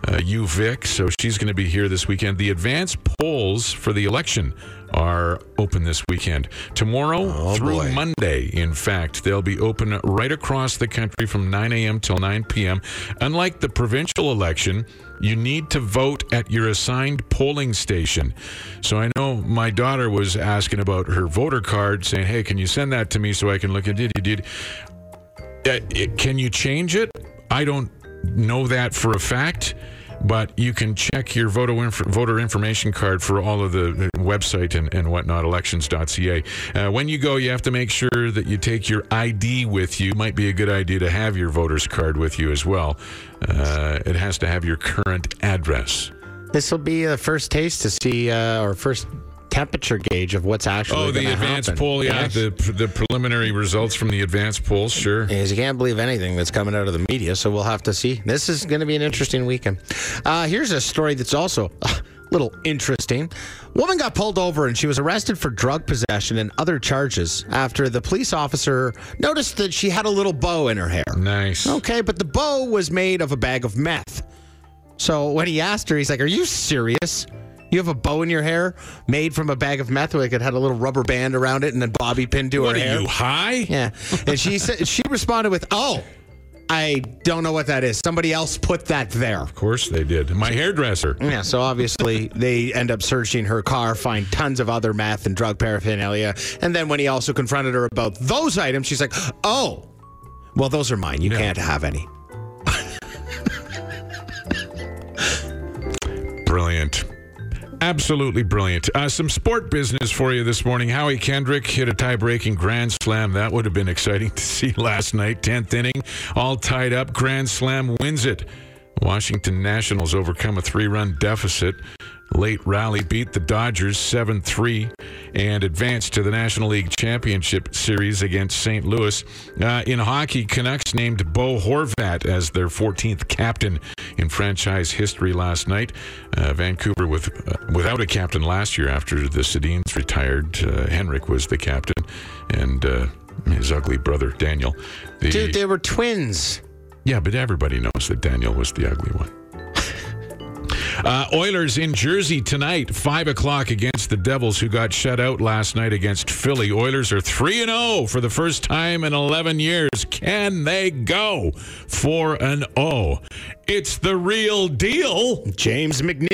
uh, UVic, so she's going to be here this weekend. The advance polls for the election are open this weekend. Tomorrow through boy. Monday, in fact, they'll be open right across the country from 9 a.m. till 9 p.m. Unlike the provincial election, you need to vote at your assigned polling station. So I know my daughter was asking about her voter card, saying, "Hey, can you send that to me so I can look at it?" Uh, it- can you change it? I don't know that for a fact, but you can check your voter, inf- voter information card for all of the the website and, and whatnot, elections.ca. Uh, when you go, you have to make sure that you take your ID with you. Might be a good idea to have your voter's card with you as well. Uh, it has to have your current address. This will be a first taste to see, uh, or first temperature gauge of what's actually. Oh, the gonna advanced happen. poll, yeah, Yes. the the preliminary results from the advanced polls, sure. Because you can't believe anything that's coming out of the media, so we'll have to see. This is going to be an interesting weekend. Uh, here's a story that's also a little interesting. Woman got pulled over and she was arrested for drug possession and other charges after the police officer noticed that she had a little bow in her hair. Nice. Okay, but the bow was made of a bag of meth. So when he asked her, he's like, Are you serious? You have a bow in your hair made from a bag of meth, like it had a little rubber band around it and then bobby pin to What her are hair. you high? Yeah. And she said *laughs* she responded with, "Oh, I don't know what that is. Somebody else put that there." Of course they did. My hairdresser. Yeah, so obviously they end up searching her car, find tons of other meth and drug paraphernalia, and then when he also confronted her about those items, she's like, "Oh, well, those are mine. You can't have any." Brilliant. Absolutely brilliant. Uh, some sport business for you this morning. Howie Kendrick hit a tie breaking grand slam. That would have been exciting *laughs* to see last night. 10th inning, all tied up. Grand slam wins it. Washington Nationals overcome a three run deficit. Late rally beat the Dodgers 7 3 and advanced to the National League Championship Series against St. Louis. Uh, in hockey, Canucks named Bo Horvat as their 14th captain in franchise history last night. Uh, Vancouver, with uh, without a captain last year after the Sedins retired, uh, Henrik was the captain, and uh, his ugly brother Daniel. The, Dude, they were twins. yeah, but everybody knows that Daniel was the ugly one. Uh, Oilers in Jersey tonight, 5 o'clock against the Devils, who got shut out last night against Philly. Oilers are 3 and 0 for the first time in 11 years. Can they go 4 and 0? It's the real deal. James McNeil.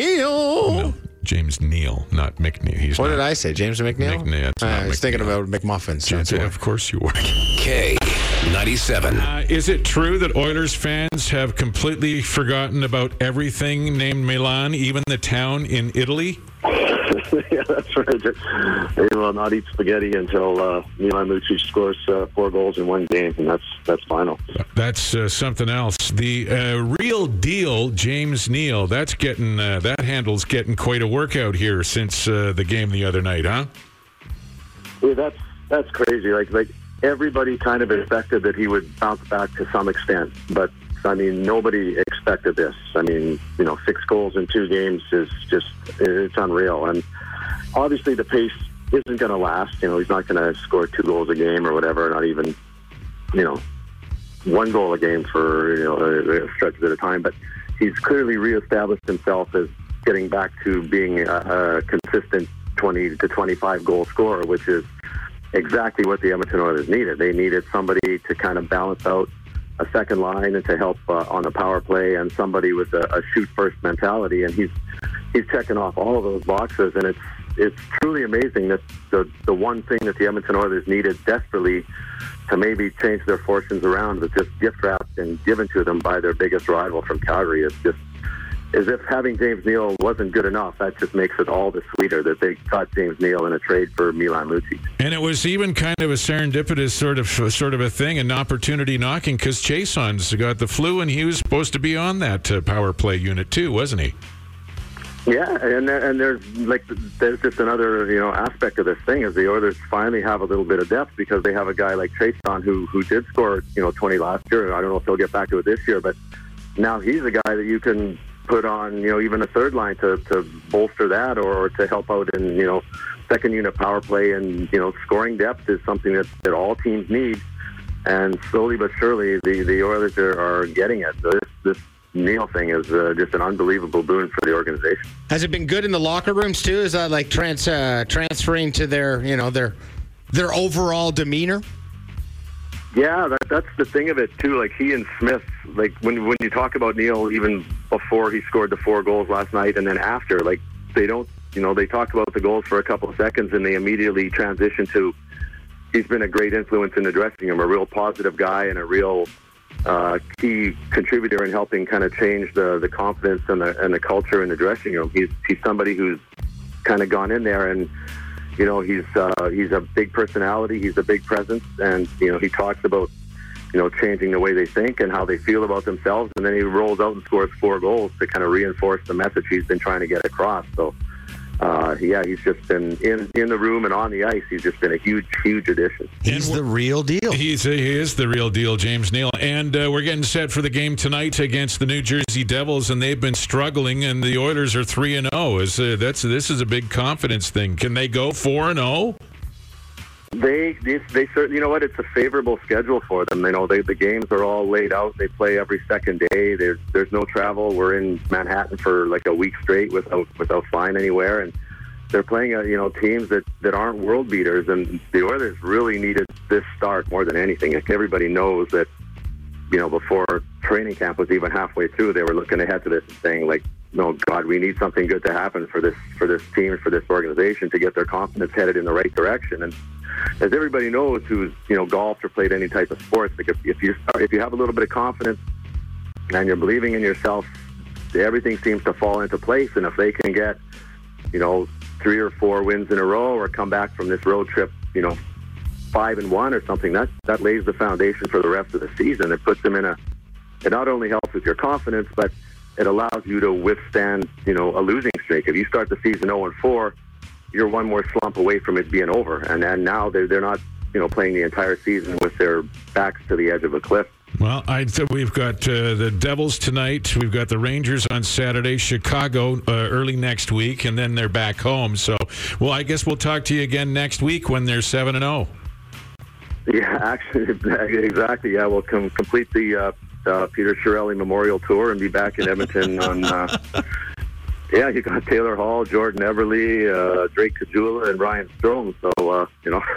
No, James Neal, not McNeil. He's What not. did I say? James McNeil? McNeil, Uh, I was thinking about McMuffins. That's why. Of course you were. K ninety seven. Uh, is it true that Oilers fans have completely forgotten about everything named Milan, even the town in Italy? *laughs* yeah, that's right. They will not eat spaghetti until uh, Milan Lucic scores uh, four goals in one game, and that's that's final. That's uh, something else. The uh, real deal, James Neal. That's getting uh, that handle's getting quite a workout here since uh, the game the other night, huh? Yeah, that's that's crazy. Like like everybody kind of expected that he would bounce back to some extent, but I mean nobody expected this. I mean you know six goals in two games is just it's unreal, and obviously the pace isn't going to last. You know he's not going to score two goals a game or whatever, not even you know one goal a game for you know a, stretches at a time, but he's clearly reestablished himself as getting back to being a, a consistent 20 to 25 goal scorer, which is exactly what the Edmonton Oilers needed. They needed somebody to kind of balance out a second line and to help uh, on the power play, and somebody with a, a shoot first mentality. And he's he's checking off all of those boxes, and it's it's truly amazing that the the one thing that the Edmonton Oilers needed desperately to maybe change their fortunes around was just gift wrapped and given to them by their biggest rival from Calgary. It's just as if having James Neal wasn't good enough. That just makes it all the sweeter that they got James Neal in a trade for Milan Lucic. And it was even kind of a serendipitous sort of sort of a thing, an opportunity knocking, because Chiasson's got the flu, and he was supposed to be on that uh, power play unit too, wasn't he? Yeah, and and there's like there's just another you know aspect of this thing is the Oilers finally have a little bit of depth because they have a guy like Chiasson who who did score you know 20 last year. I don't know if they'll get back to it this year, but now he's a guy that you can put on you know even a third line to to bolster that or, or to help out in you know second unit power play and you know scoring depth is something that that all teams need. And slowly but surely, the, the Oilers are, are getting it. So this, this Neal thing is uh, just an unbelievable boon for the organization. Has it been good in the locker rooms too? Is that like trans uh, transferring to their you know their their overall demeanor? Yeah, that, that's the thing of it too. Like he and Smith, like when when you talk about Neal, even before he scored the four goals last night, and then after, like they don't, you know, they talk about the goals for a couple of seconds, and they immediately transition to he's been a great influence in the dressing room, a real positive guy, and a real uh, key contributor in helping kind of change the the confidence and the and the culture in the dressing room. He's he's somebody who's kind of gone in there and you know he's uh, he's a big personality. He's a big presence, and you know he talks about you know, changing the way they think and how they feel about themselves. And then he rolls out and scores four goals to kind of reinforce the message he's been trying to get across. So, uh, yeah, he's just been in, in the room and on the ice. He's just been a huge, huge addition. He's the real deal. He's, he is the real deal, James Neal. And uh, we're getting set for the game tonight against the New Jersey Devils, and they've been struggling, and the Oilers are 3 and 0. Is uh, that's This is a big confidence thing. Can they go 4 and 0? They, they, they certainly, you know what? It's a favorable schedule for them. You know, they, the games are all laid out. They play every second day. There's, there's no travel. We're in Manhattan for like a week straight without, without flying anywhere, and they're playing, uh, you know, teams that, that aren't world beaters. And the Oilers really needed this start more than anything. Like everybody knows that, you know, before training camp was even halfway through, they were looking ahead to this and saying, like, no, God, we need something good to happen for this for this team, for this organization to get their confidence headed in the right direction. And as everybody knows, who's you know golfed or played any type of sports, like if, if you if you have a little bit of confidence and you're believing in yourself, everything seems to fall into place. And if they can get you know three or four wins in a row or come back from this road trip, you know five and one or something, that that lays the foundation for the rest of the season. It puts them in a. It not only helps with your confidence, but it allows you to withstand, you know, a losing streak. If you start the season 0 and 4, you're one more slump away from it being over. And and now they're they're not, you know, playing the entire season with their backs to the edge of a cliff. Well, I th- we've got uh, the Devils tonight. We've got the Rangers on Saturday, Chicago uh, early next week, and then they're back home. So, well, I guess we'll talk to you again next week when they're seven and oh. zero. Yeah, *laughs* actually, *laughs* exactly. Yeah, we'll com- complete the uh, uh, Peter Chiarelli Memorial Tour and be back in Edmonton on. Uh, *laughs* yeah, you got Taylor Hall, Jordan Eberle, uh, Drake Caggiula, and Ryan Strome. So uh, you know, *laughs*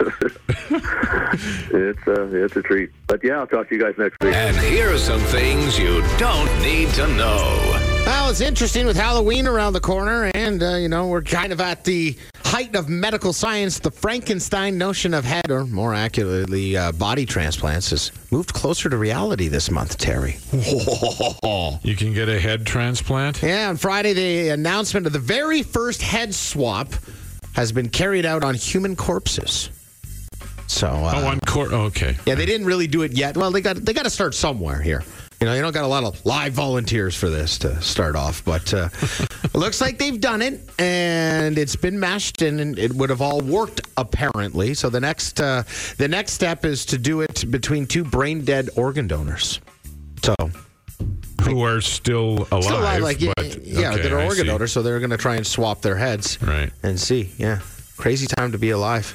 it's uh, it's a treat. But yeah, I'll talk to you guys next week. And here are some things you don't need to know. Well, it's interesting with Halloween around the corner, and uh, you know we're kind of at the height of medical science. The Frankenstein notion of head, or more accurately, uh, body transplants, has moved closer to reality this month. Terry. *laughs* You can get a head transplant. Yeah, on Friday, the announcement of the very first head swap has been carried out on human corpses. So, uh, Oh, on court. Okay. yeah, they didn't really do it yet. Well, they got they got to start somewhere here. You know, you don't got a lot of live volunteers for this to start off, but uh, *laughs* looks like they've done it, and it's been meshed, and it would have all worked apparently. So the next uh, the next step is to do it between two brain dead organ donors. So Who are still alive? still alive, like yeah, but, yeah, okay, they're I organ see. donors, so they're going to try and swap their heads, Right. And see, yeah, crazy time to be alive.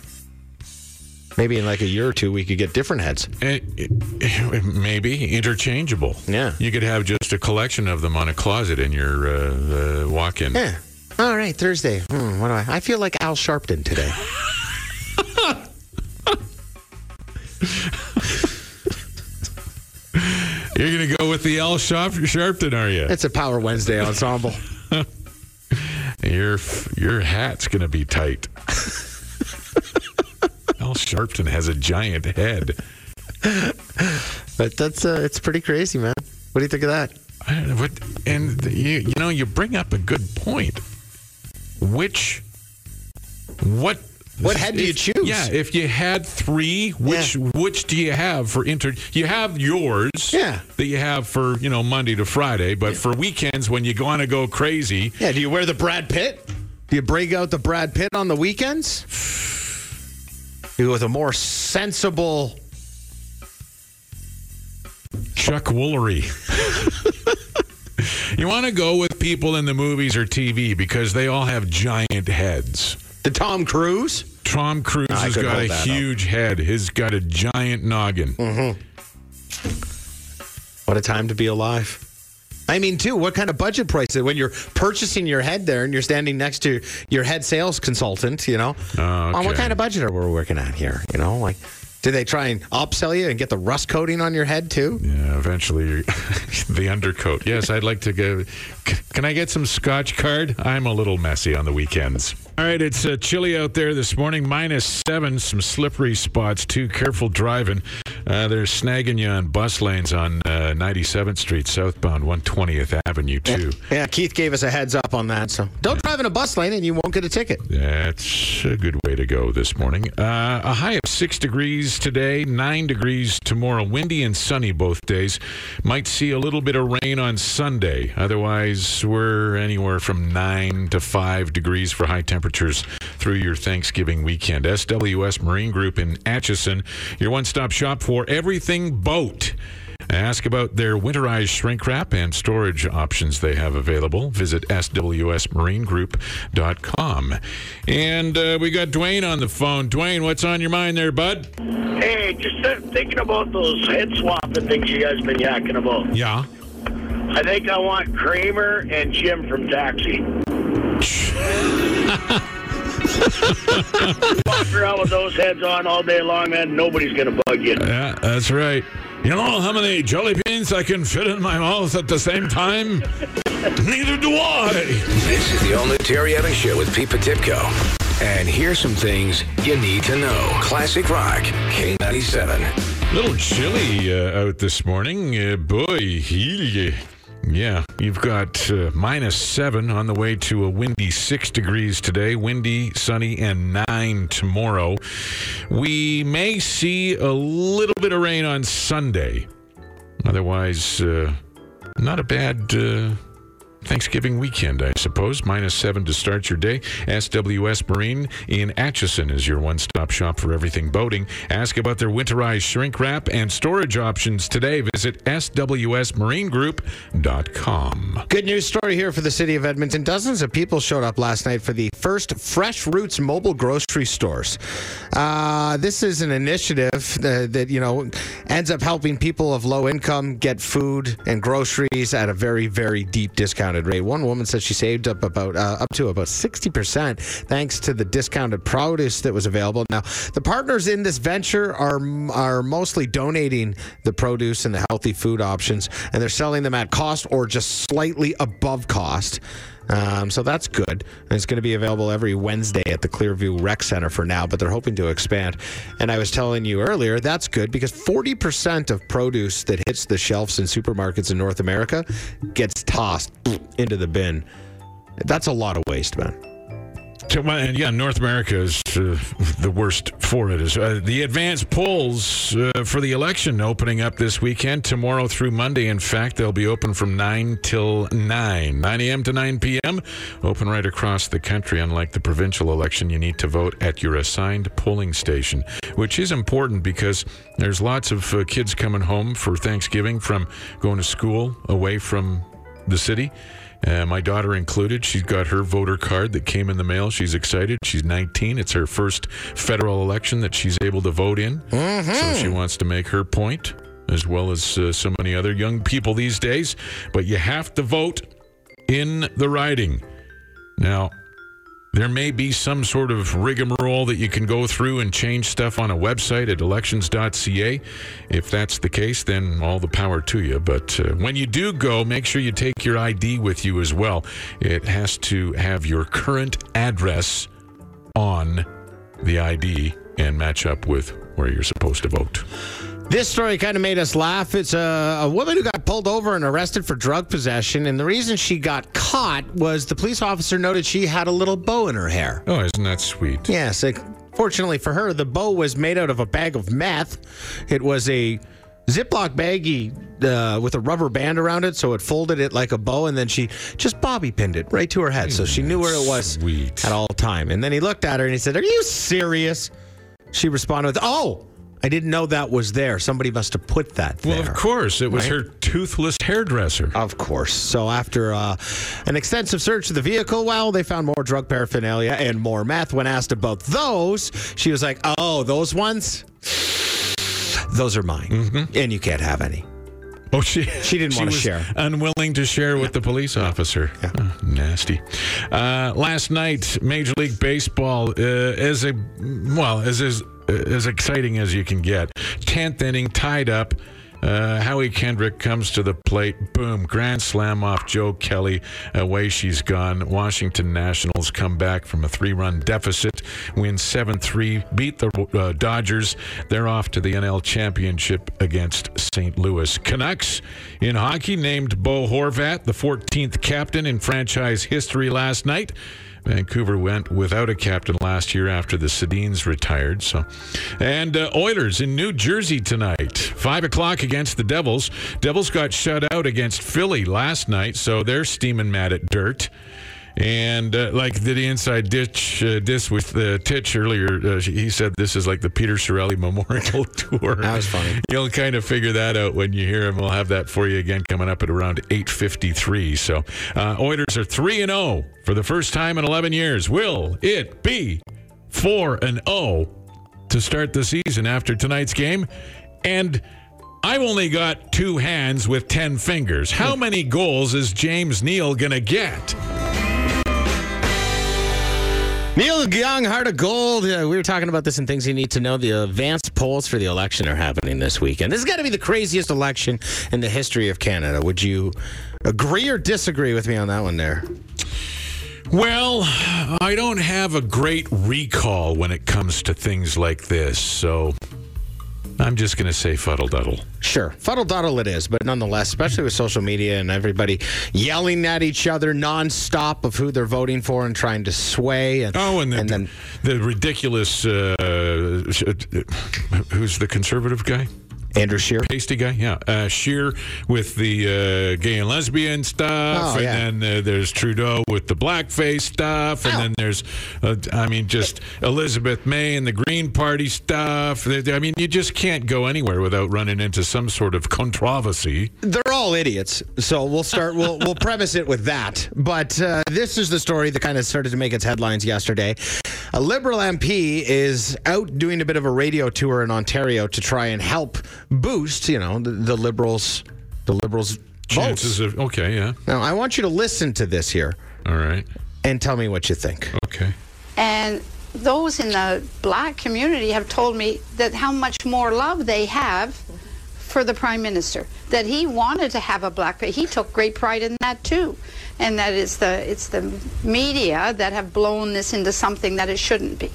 Maybe in like a year or two, we could get different heads. Eh, eh, maybe interchangeable. Yeah. You could have just a collection of them on a closet in your uh, uh, walk-in. Yeah. All right, Thursday. Hmm, what do I? I feel like Al Sharpton today. *laughs* You're gonna go with the Al Sharp Sharpton, are you? It's a Power Wednesday ensemble. *laughs* Your your hat's gonna be tight. *laughs* Al Sharpton has a giant head. But that's uh, it's pretty crazy, man. What do you think of that? I don't know what, and the- you you know you bring up a good point. Which what What head do you choose? Yeah, if you had three, which which do you have for inter? You have yours. Yeah. That you have for you know Monday to Friday, but for weekends when you want to go crazy, Yeah, do you wear the Brad Pitt? Do you break out the Brad Pitt on the weekends? With a more sensible. Chuck Woolery. *laughs* you want to go with people in the movies or TV because they all have giant heads. The Tom Cruise? Tom Cruise I has got a that up. huge head. He's got a giant noggin. Mm-hmm. What a time to be alive. I mean, too, what kind of budget price is when you're purchasing your head there and you're standing next to your head sales consultant, you know? Oh, On what kind of budget are we working at here? You know, like, do they try and upsell you and get the rust coating on your head, too? Yeah, eventually *laughs* the undercoat. Yes, I'd like to go. Can I get some Scotchgard? I'm a little messy on the weekends. All right, it's uh, chilly out there this morning, minus seven, some slippery spots too. Careful driving. Uh, they're snagging you on bus lanes on uh, 97th Street, southbound 120th Avenue too. Yeah, Keith gave us a heads up on that. So don't drive in a bus lane and you won't get a ticket. That's a good way to go this morning. Uh, a high of six degrees today, nine degrees tomorrow. Windy and sunny both days. Might see a little bit of rain on Sunday. Otherwise, we're anywhere from nine to five degrees for high temperatures through your Thanksgiving weekend. SWS Marine Group in Acheson, your one stop shop for everything boat. Ask about their winterized shrink wrap and storage options they have available. Visit swsmarinegroup.com. And uh, we got Dwayne on the phone. Dwayne, what's on your mind there, bud? Hey, just thinking about those head swapping things you guys been yakking about. Yeah. I think I want Kramer and Jim from Taxi. Walk around with those heads on all day long, man. Nobody's gonna bug you. Yeah, that's right. You know how many jelly beans I can fit in my mouth at the same time? *laughs* Neither do I. This is the only Terry Evans Show with Pete Potipcoe. And here's some things you need to know. Classic Rock, K97. little chilly uh, out this morning. Uh, boy, he- yeah, you've got uh, minus seven on the way to a windy six degrees today, windy, sunny, and nine tomorrow. We may see a little bit of rain on Sunday. Otherwise, uh, not a bad. Uh, Thanksgiving weekend, I suppose. Minus seven to start your day. SWS Marine in Acheson is your one stop shop for everything boating. Ask about their winterized shrink wrap and storage options today. Visit SWSMarineGroup.com. Good news story here for the city of Edmonton. Dozens of people showed up last night for the first Fresh Routes mobile grocery stores. Uh, this is an initiative that, that, you know, ends up helping people of low income get food and groceries at a very, very deep discounted rate. One woman said she saved up about uh, up to about 60% thanks to the discounted produce that was available. Now, the partners in this venture are are mostly donating the produce and the healthy food options, and they're selling them at cost or just slightly above cost. Um, so that's good. And it's going to be available every Wednesday at the Clareview Rec Center for now, but they're hoping to expand. And I was telling you earlier, that's good because 40% of produce that hits the shelves in supermarkets in North America gets tossed into the bin. That's a lot of waste, man. And yeah, North America is uh, the worst for it. Is uh, the advanced polls uh, for the election opening up this weekend, tomorrow through Monday. In fact, they'll be open from nine till nine, nine a.m. to nine p.m. Open right across the country. Unlike the provincial election, you need to vote at your assigned polling station, which is important because there's lots of uh, kids coming home for Thanksgiving from going to school away from the city. Uh, my daughter included. She's got her voter card that came in the mail. She's excited. She's 19. It's her first federal election that she's able to vote in. So she wants to make her point, as well as uh, so many other young people these days. But you have to vote in the riding. Now, there may be some sort of rigmarole that you can go through and change stuff on a website at elections.ca. If that's the case, then all the power to you. But uh, when you do go, make sure you take your ID with you as well. It has to have your current address on the ID and match up with where you're supposed to vote. This story kind of made us laugh. It's a, a woman who got pulled over and arrested for drug possession, and the reason she got caught was the police officer noted she had a little bow in her hair. Oh, isn't that sweet? Yes, like Fortunately for her, the bow was made out of a bag of meth. It was a Ziploc baggie uh, with a rubber band around it, so it folded it like a bow, and then she just bobby pinned it right to her head, so she knew where it was Sweet. at all time. And then he looked at her and he said, "Are you serious?" She responded with, "Oh, I didn't know that was there. Somebody must have put that there." Well, of course, it was her toothless hairdresser. Of course. So after uh, an extensive search of the vehicle, well, they found more drug paraphernalia and more meth. When asked about those, she was like, "Oh, those ones, those are mine, and you can't have any." Oh, she She didn't wanna share. Unwilling to share with the police officer. Oh, nasty. Uh, last night, Major League Baseball, uh, as a well as as as exciting as you can get. Tenth inning, tied up. Uh, Howie Kendrick comes to the plate. Boom. Grand slam off Joe Kelly. Away she's gone. Washington Nationals come back from a three run deficit, win 7 3, beat the uh, Dodgers. They're off to the NL Championship against St. Louis. Canucks in hockey named Bo Horvat the 14th captain in franchise history last night. Vancouver went without a captain last year after the Sedins retired. So, and uh, Oilers in New Jersey tonight, five o'clock against the Devils. Devils got shut out against Philly last night, so they're steaming mad at dirt. And uh, like the inside ditch uh, with uh, Titch earlier, uh, he said this is like the Peter Chiarelli *laughs* Memorial Tour. That was funny. You'll kind of figure that out when you hear him. We'll have that for you again coming up at around 8:53. So, uh, Oilers are three and zero for the first time in 11 years. Will it be four and zero to start the season after tonight's game? And I've only got two hands with 10 fingers. How many goals is James Neal gonna get? Neil Young, Heart of Gold. Uh, we were talking about this and things you need to know. The advanced polls for the election are happening this weekend. This has got to be the craziest election in the history of Canada. Would you agree or disagree with me on that one there? Well, I don't have a great recall when it comes to things like this, so I'm just going to say fuddle duddle. Sure. Fuddle duddle it is, but nonetheless, especially with social media and everybody yelling at each other nonstop of who they're voting for and trying to sway. And, Oh, and, the, and then the ridiculous. Uh, who's the conservative guy? Andrew Scheer. Pasty guy, yeah. Uh, Scheer with the uh, gay and lesbian stuff, Oh, and yeah. then uh, there's Trudeau with the blackface stuff, and Ow. then there's, uh, I mean, just Elizabeth May and the Green Party stuff. I mean, you just can't go anywhere without running into some sort of controversy. They're all idiots. So we'll start. We'll *laughs* we'll premise it with that. But uh, this is the story that kind of started to make its headlines yesterday. A Liberal MP is out doing a bit of a radio tour in Ontario to try and help boost, you know, the, the Liberals, the Liberals' Chances votes. of okay, yeah, Now I want you to listen to this here all right, and tell me what you think. okay. And those in the black community have told me that how much more love they have for the prime minister. That he wanted to have a black. He took great pride in that too, and that it's the it's the media that have blown this into something that it shouldn't be.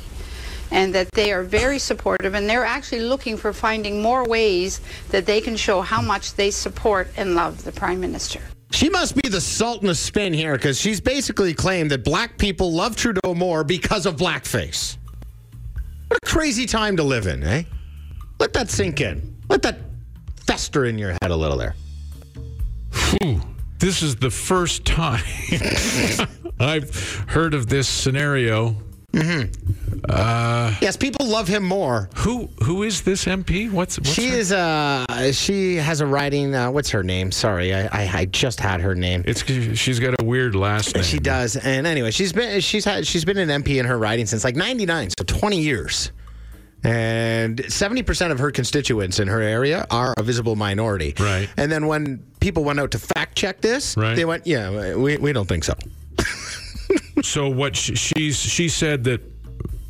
And that they are very supportive, and they're actually looking for finding more ways that they can show how much they support and love the prime minister. She must be the Sultan of spin here because she's basically claimed that black people love Trudeau more because of blackface. What a crazy time to live in, eh? Let that sink in. Let that fester in your head a little there. Whew. This is the first time *laughs* I've heard of this scenario. Yes, people love him more. Who who is this MP? What's, what's she her- is uh she has a writing uh, what's her name? Sorry, I, I I just had her name. It's she's got a weird last name. She does. And anyway, she's been she's had she's been an MP in her riding since like 99, so 20 years. And 70% of her constituents in her area are a visible minority. Right. And then when people went out to fact check this, Right. they went, yeah, we, we don't think so. So what she, she's she said that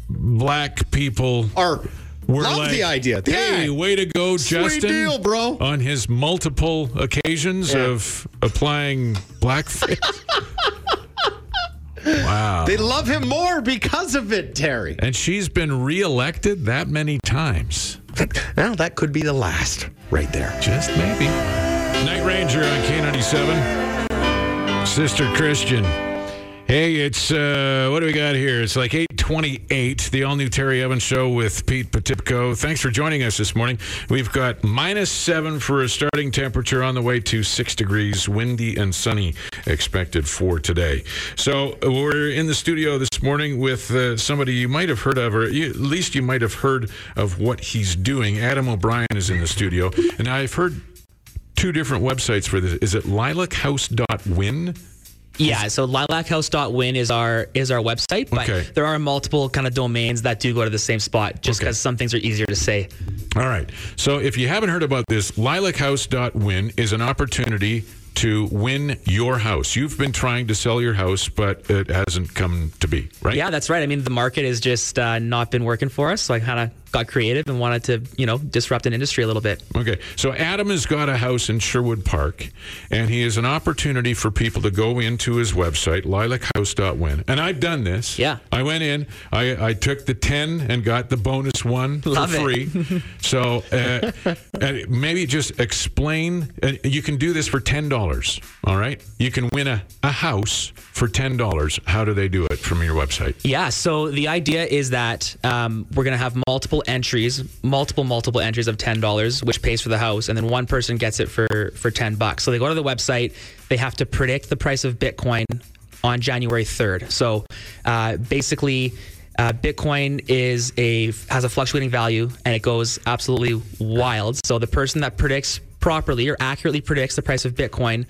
black people are were love like, the idea. Hey, Yeah. way to go, Sweet Justin! deal, bro. On his multiple occasions Yeah. of applying blackface. *laughs* wow. They love him more because of it, Terry. and she's been reelected that many times. Well, that could be the last right there. Just maybe. Night Ranger on K97. Sister Christian. Hey, it's uh, what do we got here? It's like 8:28. The all-new Terry Evans Show with Pete Potipcoe. Thanks for joining us this morning. We've got minus seven for a starting temperature on the way to six degrees, windy and sunny expected for today. So we're in the studio this morning with uh, somebody you might have heard of, or you, at least you might have heard of what he's doing. Adam O'Brien is in the studio, and I've heard two different websites for this. Is it lilachouse.win? Yeah, so lilachouse.win is our is our website, but Okay. there are multiple kind of domains that do go to the same spot just Okay. because some things are easier to say. All right. So if you haven't heard about this, lilachouse.win is an opportunity to win your house. You've been trying to sell your house, but it hasn't come to be, right? Yeah, that's right. I mean, the market has just uh, not been working for us, so I kind of got creative and wanted to, you know, disrupt an industry a little bit. Okay. So Adam has got a house in Sherwood Park, and he has an opportunity for people to go into his website, lilachouse.win. And I've done this. Yeah. I went in, I, I took the 10 and got the bonus one *laughs* Love for it. free. *laughs* so uh, uh, maybe just explain. Uh, you can do this for $10. All right. You can win a, a house for $10. How do they do it from your website? Yeah, so the idea is that um, we're going to have multiple entries, multiple, multiple entries of $10, which pays for the house, and then one person gets it for, for 10 bucks. So they go to the website, they have to predict the price of Bitcoin on January 3rd. So uh, basically, uh, Bitcoin is a has a fluctuating value and it goes absolutely wild. So the person that predicts properly or accurately predicts the price of Bitcoin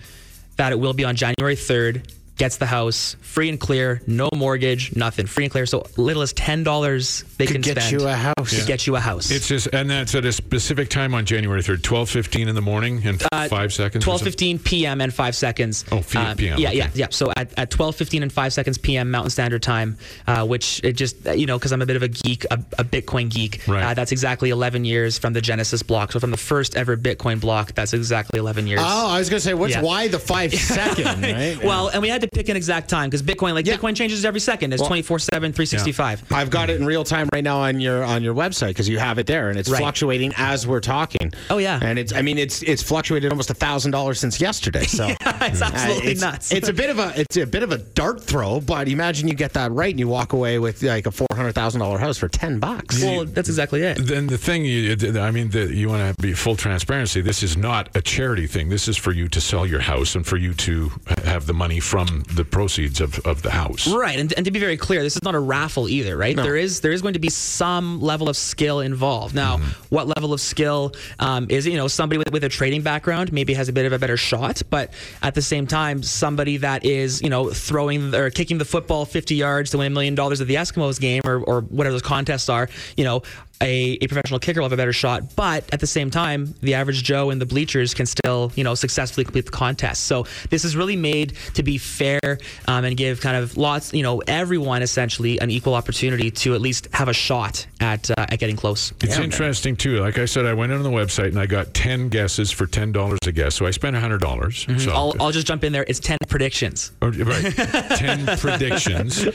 that it will be on January 3rd gets the house free and clear, no mortgage, nothing, free and clear. So little as ten dollars they Could can get spend you a house. to get you a house. It's just, and that's at a specific time on January 3rd, 12:15 in the morning and five seconds. or Twelve something? fifteen p.m. and five seconds. Oh, f- Uh, PM, Yeah, okay. yeah, yeah. So at, at twelve fifteen and five seconds p.m. Mountain Standard Time, uh, which it just uh, you know because I'm a bit of a geek, a, a Bitcoin geek. Right. Uh, that's exactly eleven years from the Genesis block. So from the first ever Bitcoin block, that's exactly eleven years. Oh, I was going to say, what's Yeah. why the five *laughs* second, right? *laughs* Well, and we had to pick an exact time because Bitcoin, like Yeah. Bitcoin changes every second. It's Well- 24 7, 365. I've got it in real time right now on your on your website because you have it there, and it's Right. fluctuating as we're talking. Oh, yeah. and it's I mean it's it's fluctuated almost a thousand dollars since yesterday. So *laughs* it's absolutely Uh, it's, nuts. It's a bit of a it's a bit of a dart throw, but imagine you get that right and you walk away with like a four hundred thousand dollar house for ten bucks. well, that's exactly it. Then the thing, you, I mean, the, you want to be full transparency. This is not a charity thing. This is for you to sell your house and for you to have the money from the proceeds of, of the house. Right, and, and to be very clear, this is not a raffle either, right? There is there is going to be some level of skill involved. Now, Mm-hmm. what level of skill um, is it? you know somebody with, with a trading background maybe has a bit of a better shot, but at the same time, somebody that is you know throwing or kicking the football 50 yards to win a million dollars at the Eskimos game or, or whatever those contests are, you know. A, a professional kicker will have a better shot, but at the same time, the average Joe in the bleachers can still, you know, successfully complete the contest. So this is really made to be fair um, and give kind of lots, you know, everyone essentially an equal opportunity to at least have a shot at uh, at getting close. It's interesting too. Like I said, I went on the website and I got ten guesses for ten dollars a guess. So I spent hundred dollars. Mm-hmm. I'll, I'll just jump in there. It's ten predictions. Oh, right. 10 *laughs* predictions.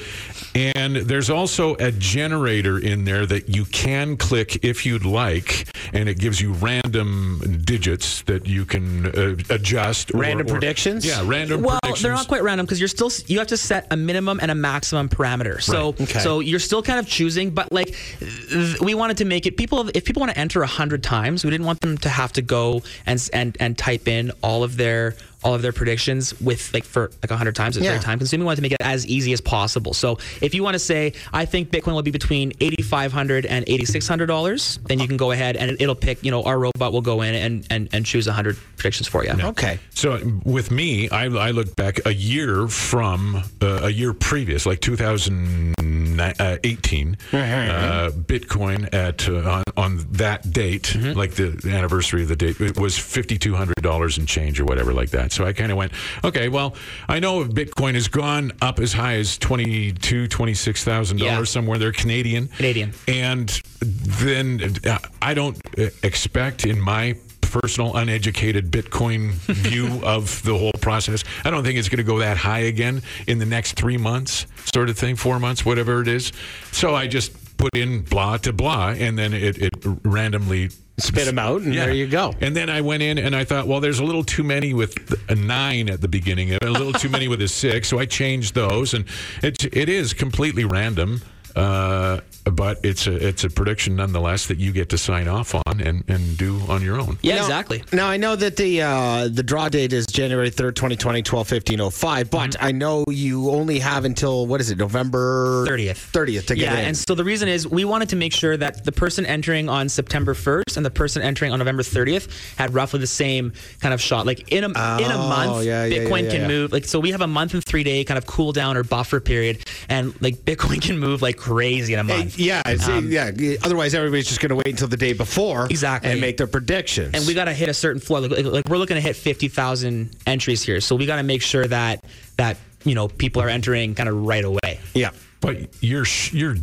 And there's also a generator in there that you can click if you'd like, and it gives you random digits that you can uh, adjust. Random or- predictions? Yeah, random Well, predictions. they're not quite random because you're still you have to set a minimum and a maximum parameter. So Right. Okay. so you're still kind of choosing, but like th- we wanted to make it people if people want to enter a hundred times, we didn't want them to have to go and and and type in all of their all of their predictions with like for like 100 times it's Yeah. very time consuming we wanted to make it as easy as possible so if you want to say i think bitcoin will be between 8500 and 8600 dollars then you can go ahead and it'll pick you know our robot will go in and and, and choose 100 predictions for you Okay. So with me, I, I look back a year from uh, a year previous, like 2018, uh, Bitcoin at uh, on, on that date, like the anniversary of the date, it was $5,200 and change or whatever like that. So I kind of went, okay, well, I know Bitcoin has gone up as high as $22,000, $26,000 Yeah. somewhere there, Canadian. Canadian. And then uh, I don't uh, expect in my personal uneducated Bitcoin *laughs* view of the whole process. I don't think it's going to go that high again in the next three months, sort of thing, four months, whatever it is. So I just put in blah to blah, and then it, it randomly spit them out, and Yeah. there you go. And then I went in and I thought, well, there's a little too many with a nine at the beginning, a little too many with a six. So I changed those, and it it is completely random. Uh, but it's a it's a prediction nonetheless that you get to sign off on and, and do on your own. Yeah, Now- exactly. Now I know that the uh, the draw date is January third, twenty twenty, twelve fifteen oh five. But Mm-hmm. I know you only have until what is it, November 30th. Thirtieth to get Yeah, in. and so the reason is we wanted to make sure that the person entering on September 1st and the person entering on November 30th had roughly the same kind of shot. Like in a in a Oh, month, yeah, yeah, Bitcoin yeah, can yeah. move. Like so, we have a month and three day kind of cool down or buffer period, and like Bitcoin *laughs* can move like crazy in a month. yeah, it's, um, yeah. Otherwise, everybody's just going to wait until the day before, Exactly. and make their predictions. and we got to hit a certain floor. Like, like, like, we're looking to hit fifty thousand entries here, so we got to make sure that that you know people are entering kind of right away. yeah. But you're sh- you're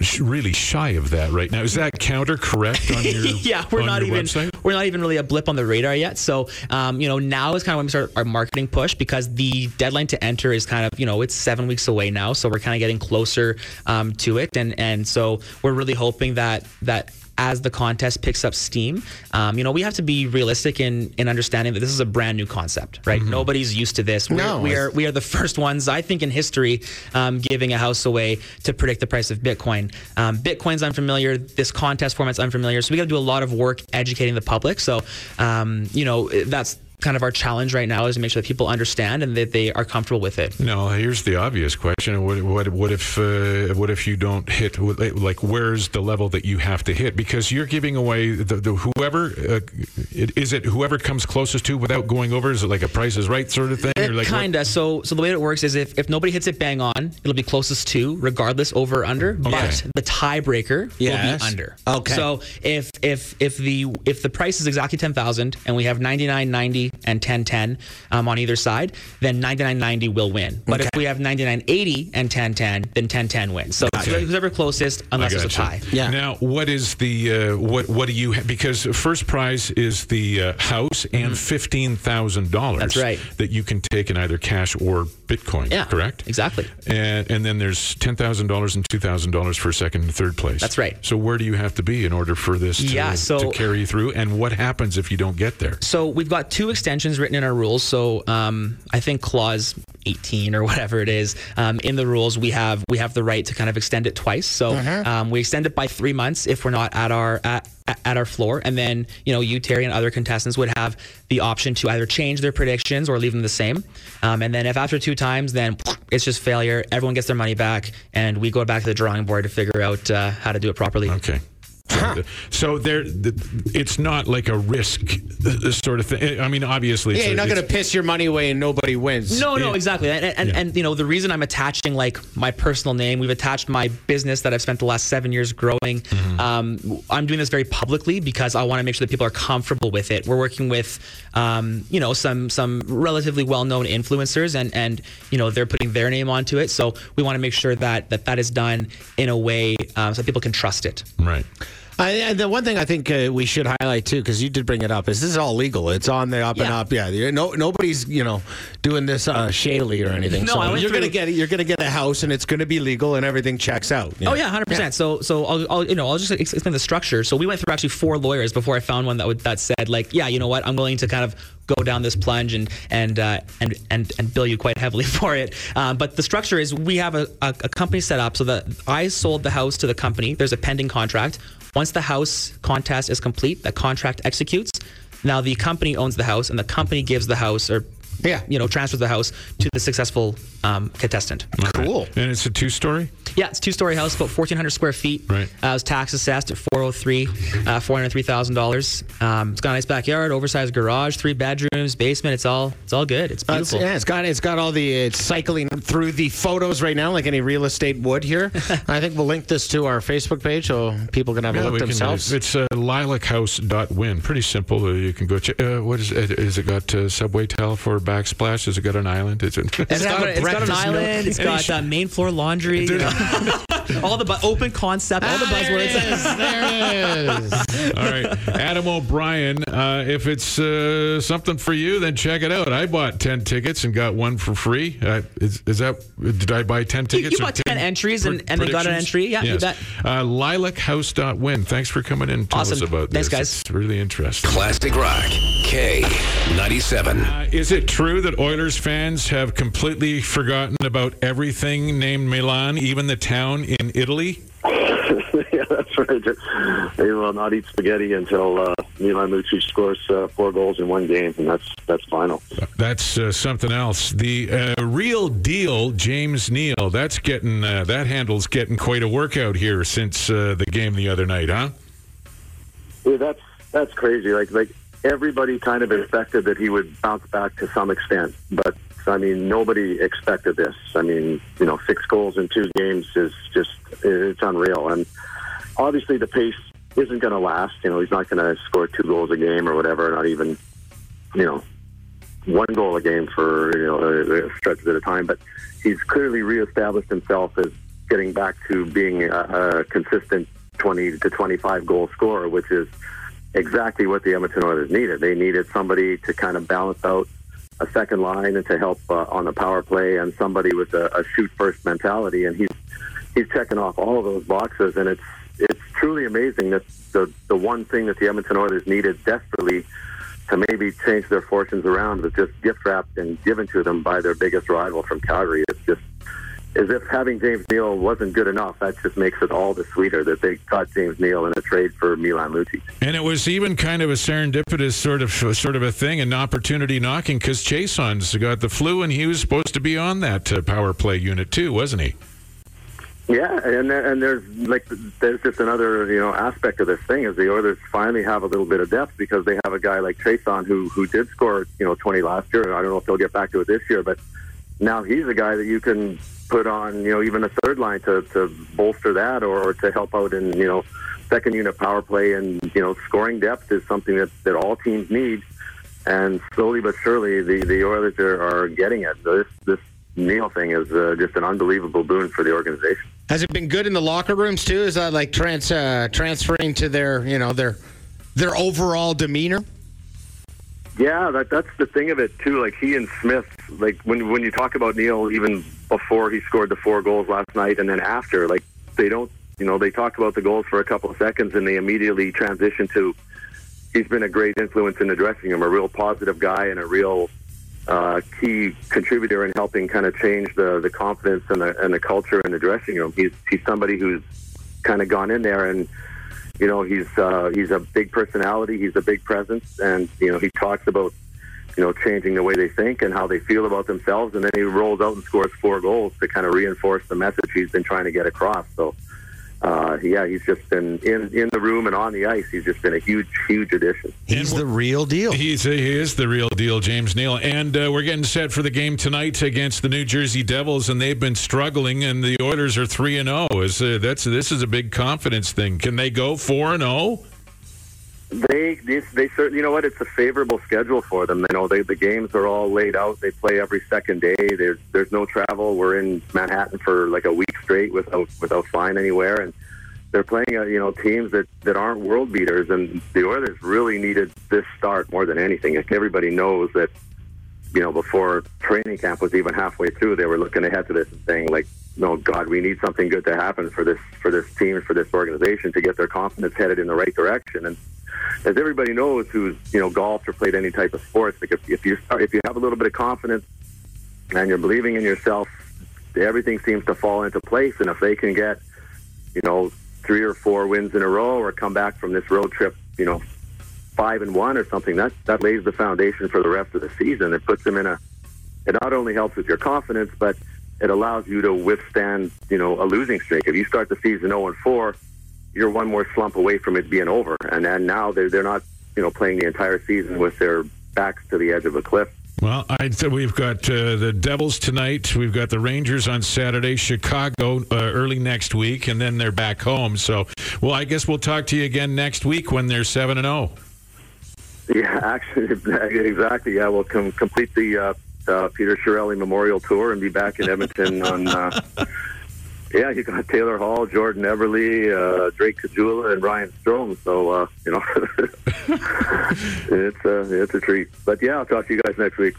sh- really shy of that right now. Is that counter correct on your *laughs* yeah, we're not even website? we're not even really a blip on the radar yet. So, um, you know, now is kind of when we start our marketing push because the deadline to enter is kind of you know it's seven weeks away now. So we're kind of getting closer um, to it, and and so we're really hoping that that. As the contest picks up steam, um, you know we have to be realistic in in understanding that this is a brand new concept, right? Nobody's used to this. We're, No, we are we are the first ones, I think, in history um, giving a house away to predict the price of Bitcoin. Um, Bitcoin's unfamiliar. This contest format's unfamiliar. So we got to do a lot of work educating the public. So, um, you know, that's kind of our challenge right now is to make sure that people understand and that they are comfortable with it. No, here's the obvious question: What what what if uh, what if you don't hit? Like, where's the level that you have to hit? Because you're giving away the, the whoever uh, it, is it whoever comes closest to without going over. Is it like a Price is Right sort of thing? Or like Kinda. So, so the way it works is if, if nobody hits it bang on, it'll be closest to, regardless over or under. But the tiebreaker will be under. Okay. So if if if the if the price is exactly ten thousand and we have ninety nine ninety and ten ten um, on either side, then ninety nine ninety will win. But if we have ninety nine eighty and ten ten, then ten ten wins. So Okay. whoever closest, I unless it's a tie. Yeah. Now, what is the uh, what? What do you? Ha- because first prize is the uh, house and fifteen thousand dollars. Mm-hmm. That's right. That you can take in either cash or Bitcoin. Yeah. Correct. Exactly. And and then there's ten thousand dollars and two thousand dollars for second and third place. That's right. So where do you have to be in order for this to, Yeah, so- to carry through? And what happens if you don't get there? So we've got two extensions written in our rules. So um, I think clause 18 or whatever it is um, in the rules, we have we have the right to kind of extend it twice. So um, we extend it by three months if we're not at our at, at our floor, and then you know you Terry and other contestants would have the option to either change their predictions or leave them the same. Um, and then if after two times, then it's just failure. Everyone gets their money back, and we go back to the drawing board to figure out uh, how to do it properly. Okay. So there, it's not like a risk uh, sort of thing. I mean, obviously, Yeah, you're not going to piss your money away and nobody wins. No, no, Yeah. exactly. And, and, Yeah. and, you know, the reason I'm attaching like my personal name, we've attached my business that I've spent the last seven years growing. Mm-hmm. Um, I'm doing this very publicly because I want to make sure that people are comfortable with it. We're working with, um, you know, some some relatively well-known influencers, and and you know they're putting their name onto it. So we want to make sure that that that is done in a way um, so people can trust it. right. I, and the one thing I think uh, we should highlight too, because you did bring it up, is this is all legal. It's on the up and up. Yeah, no, nobody's you know doing this uh, shadily or anything. No, so you're gonna through- get. You're gonna get a house, and it's gonna be legal, and everything checks out. Oh yeah, hundred percent. So so I'll, I'll you know I'll just explain the structure. So we went through actually four lawyers before I found one that would that said like yeah you know what I'm willing to kind of go down this plunge and and uh, and and and bill you quite heavily *laughs* for it. Um, but the structure is we have a, a, a company set up so that I sold the house to the company. There's a pending contract. Once the house contest is complete, that contract executes. Now the company owns the house, and the company gives the house or Yeah. you know transfers the house to the successful um, contestant. Cool. And it's a two-story. Yeah, it's a two-story house, about 1,400 square feet. Right. Uh, it was tax assessed at 403, uh, $403,000. Um, it's got a nice backyard, oversized garage, three bedrooms, basement. It's all it's all good. It's Uh, it's- beautiful. yeah, it's got it's got all the it's cycling through the photos right now, like any real estate would here. *laughs* I think we'll link this to our Facebook page so people can have a look we can- themselves. it's uh, lilachouse.win. Pretty simple. Uh, you can go check. Uh, what is it? Is it got uh, subway tile for backsplash? Has it got an island? Is it? It's got, have a it's got an breakfast nook? island. It's Any got sh- uh, main floor laundry. you know. *laughs* all the bu- open concept, all the buzzwords. there it is. *laughs* All right, Adam O'Brien. Uh, if it's uh, something for you, then check it out. I bought ten tickets and got one for free. Uh, is, is that? Did I buy ten tickets? you or bought 10 entries and- and they got an entry. Yeah, you bet. Uh, LilacHouse.win. Thanks for coming in. Tell Awesome. us about Thanks, this. guys. It's really interesting. Classic Rock. K97. Uh, is it true that Oilers fans have completely forgotten about everything named Milan, even the town in Italy? *laughs* yeah, that's right. They will not eat spaghetti until uh, Milan Lucic scores uh, four goals in one game, and that's that's final. That's uh, something else. The uh, real deal, James Neal. That's getting uh, that handle's getting quite a workout here since uh, the game the other night, huh? Yeah, that's that's crazy. Like like everybody kind of expected that he would bounce back to some extent, but I mean nobody expected this. I mean, you know, six goals in two games is just it's unreal, and obviously the pace isn't going to last. You know, he's not going to score two goals a game or whatever. Not even you know one goal a game for you know a, a stretches at a time, but he's clearly reestablished himself as getting back to being a, a consistent 20 to 25 goal scorer, which is exactly what the Edmonton Oilers needed. They needed somebody to kind of balance out a second line and to help uh, on the power play, and somebody with a, a shoot first mentality. And he's he's checking off all of those boxes, and it's it's truly amazing that the the one thing that the Edmonton Oilers needed desperately to maybe change their fortunes around was just gift wrapped and given to them by their biggest rival from Calgary. It's just as if having James Neal wasn't good enough. That just makes it all the sweeter that they got James Neal in a trade for Milan Lucic. And it was even kind of a serendipitous sort of sort of a thing, an opportunity knocking because Chiasson's got the flu and he was supposed to be on that uh, power play unit too, wasn't he? Yeah, and and there's like there's just another you know aspect of this thing is the Oilers finally have a little bit of depth because they have a guy like Chason who who did score you know 20 last year. I don't know if they'll get back to it this year, but now he's a guy that you can put on you know even a third line to to bolster that or, or to help out in you know second unit power play and you know scoring depth is something that that all teams need. And slowly but surely, the the Oilers are, are getting it. This this Neal thing is uh, just an unbelievable boon for the organization. Has it been good in the locker rooms too? Is that like trans uh, transferring to their you know their their overall demeanor? Yeah, that that's the thing of it too. Like he and Smith, like when when you talk about Neal, even before he scored the four goals last night, and then after, like they don't, you know, they talk about the goals for a couple of seconds, and they immediately transition to. He's been a great influence in the dressing room, a real positive guy, and a real uh, key contributor in helping kind of change the the confidence and the and the culture in the dressing room. He's he's somebody who's kind of gone in there and you know he's uh, he's a big personality. He's a big presence, and you know he talks about you know, changing the way they think and how they feel about themselves. And then he rolls out and scores four goals to kind of reinforce the message he's been trying to get across. So, uh, yeah, he's just been in, in the room and on the ice. He's just been a huge, huge addition. He's the real deal. He's, he is the real deal, James Neal. And uh, we're getting set for the game tonight against the New Jersey Devils, and they've been struggling, and the Oilers are 3 and 0. Is uh, that's This is a big confidence thing. Can they go 4 and 0? They, they, they certainly, you know what? It's a favorable schedule for them. You know, they, the games are all laid out. They play every second day. There's, there's no travel. We're in Manhattan for like a week straight without, without flying anywhere, and they're playing, uh, you know, teams that, that aren't world beaters. And the Oilers really needed this start more than anything. Like everybody knows that, you know, before training camp was even halfway through, they were looking ahead to this and saying, like, no, God, we need something good to happen for this, for this team, for this organization to get their confidence headed in the right direction. And as everybody knows who's you know golfed or played any type of sports, like if, if you if you have a little bit of confidence and you're believing in yourself, everything seems to fall into place. And if they can get you know three or four wins in a row or come back from this road trip, you know five and one or something, that that lays the foundation for the rest of the season. It puts them in a. It not only helps with your confidence, but it allows you to withstand you know a losing streak. If you start the season 0 and 4 you're one more slump away from it being over. And then now they're they're not you know playing the entire season with their backs to the edge of a cliff. Well, I th- we've got uh, the Devils tonight. We've got the Rangers on Saturday, Chicago uh, early next week, and then they're back home. So, well, I guess we'll talk to you again next week when they're seven and oh. zero. *laughs* Yeah, actually, *laughs* exactly. Yeah, we'll com- complete the uh, uh, Peter Chiarelli Memorial Tour and be back in Edmonton on. Yeah, you got Taylor Hall, Jordan Eberle, uh, Drake Caggiula, and Ryan Strome. So uh, you know, *laughs* it's uh, it's a treat. But yeah, I'll talk to you guys next week.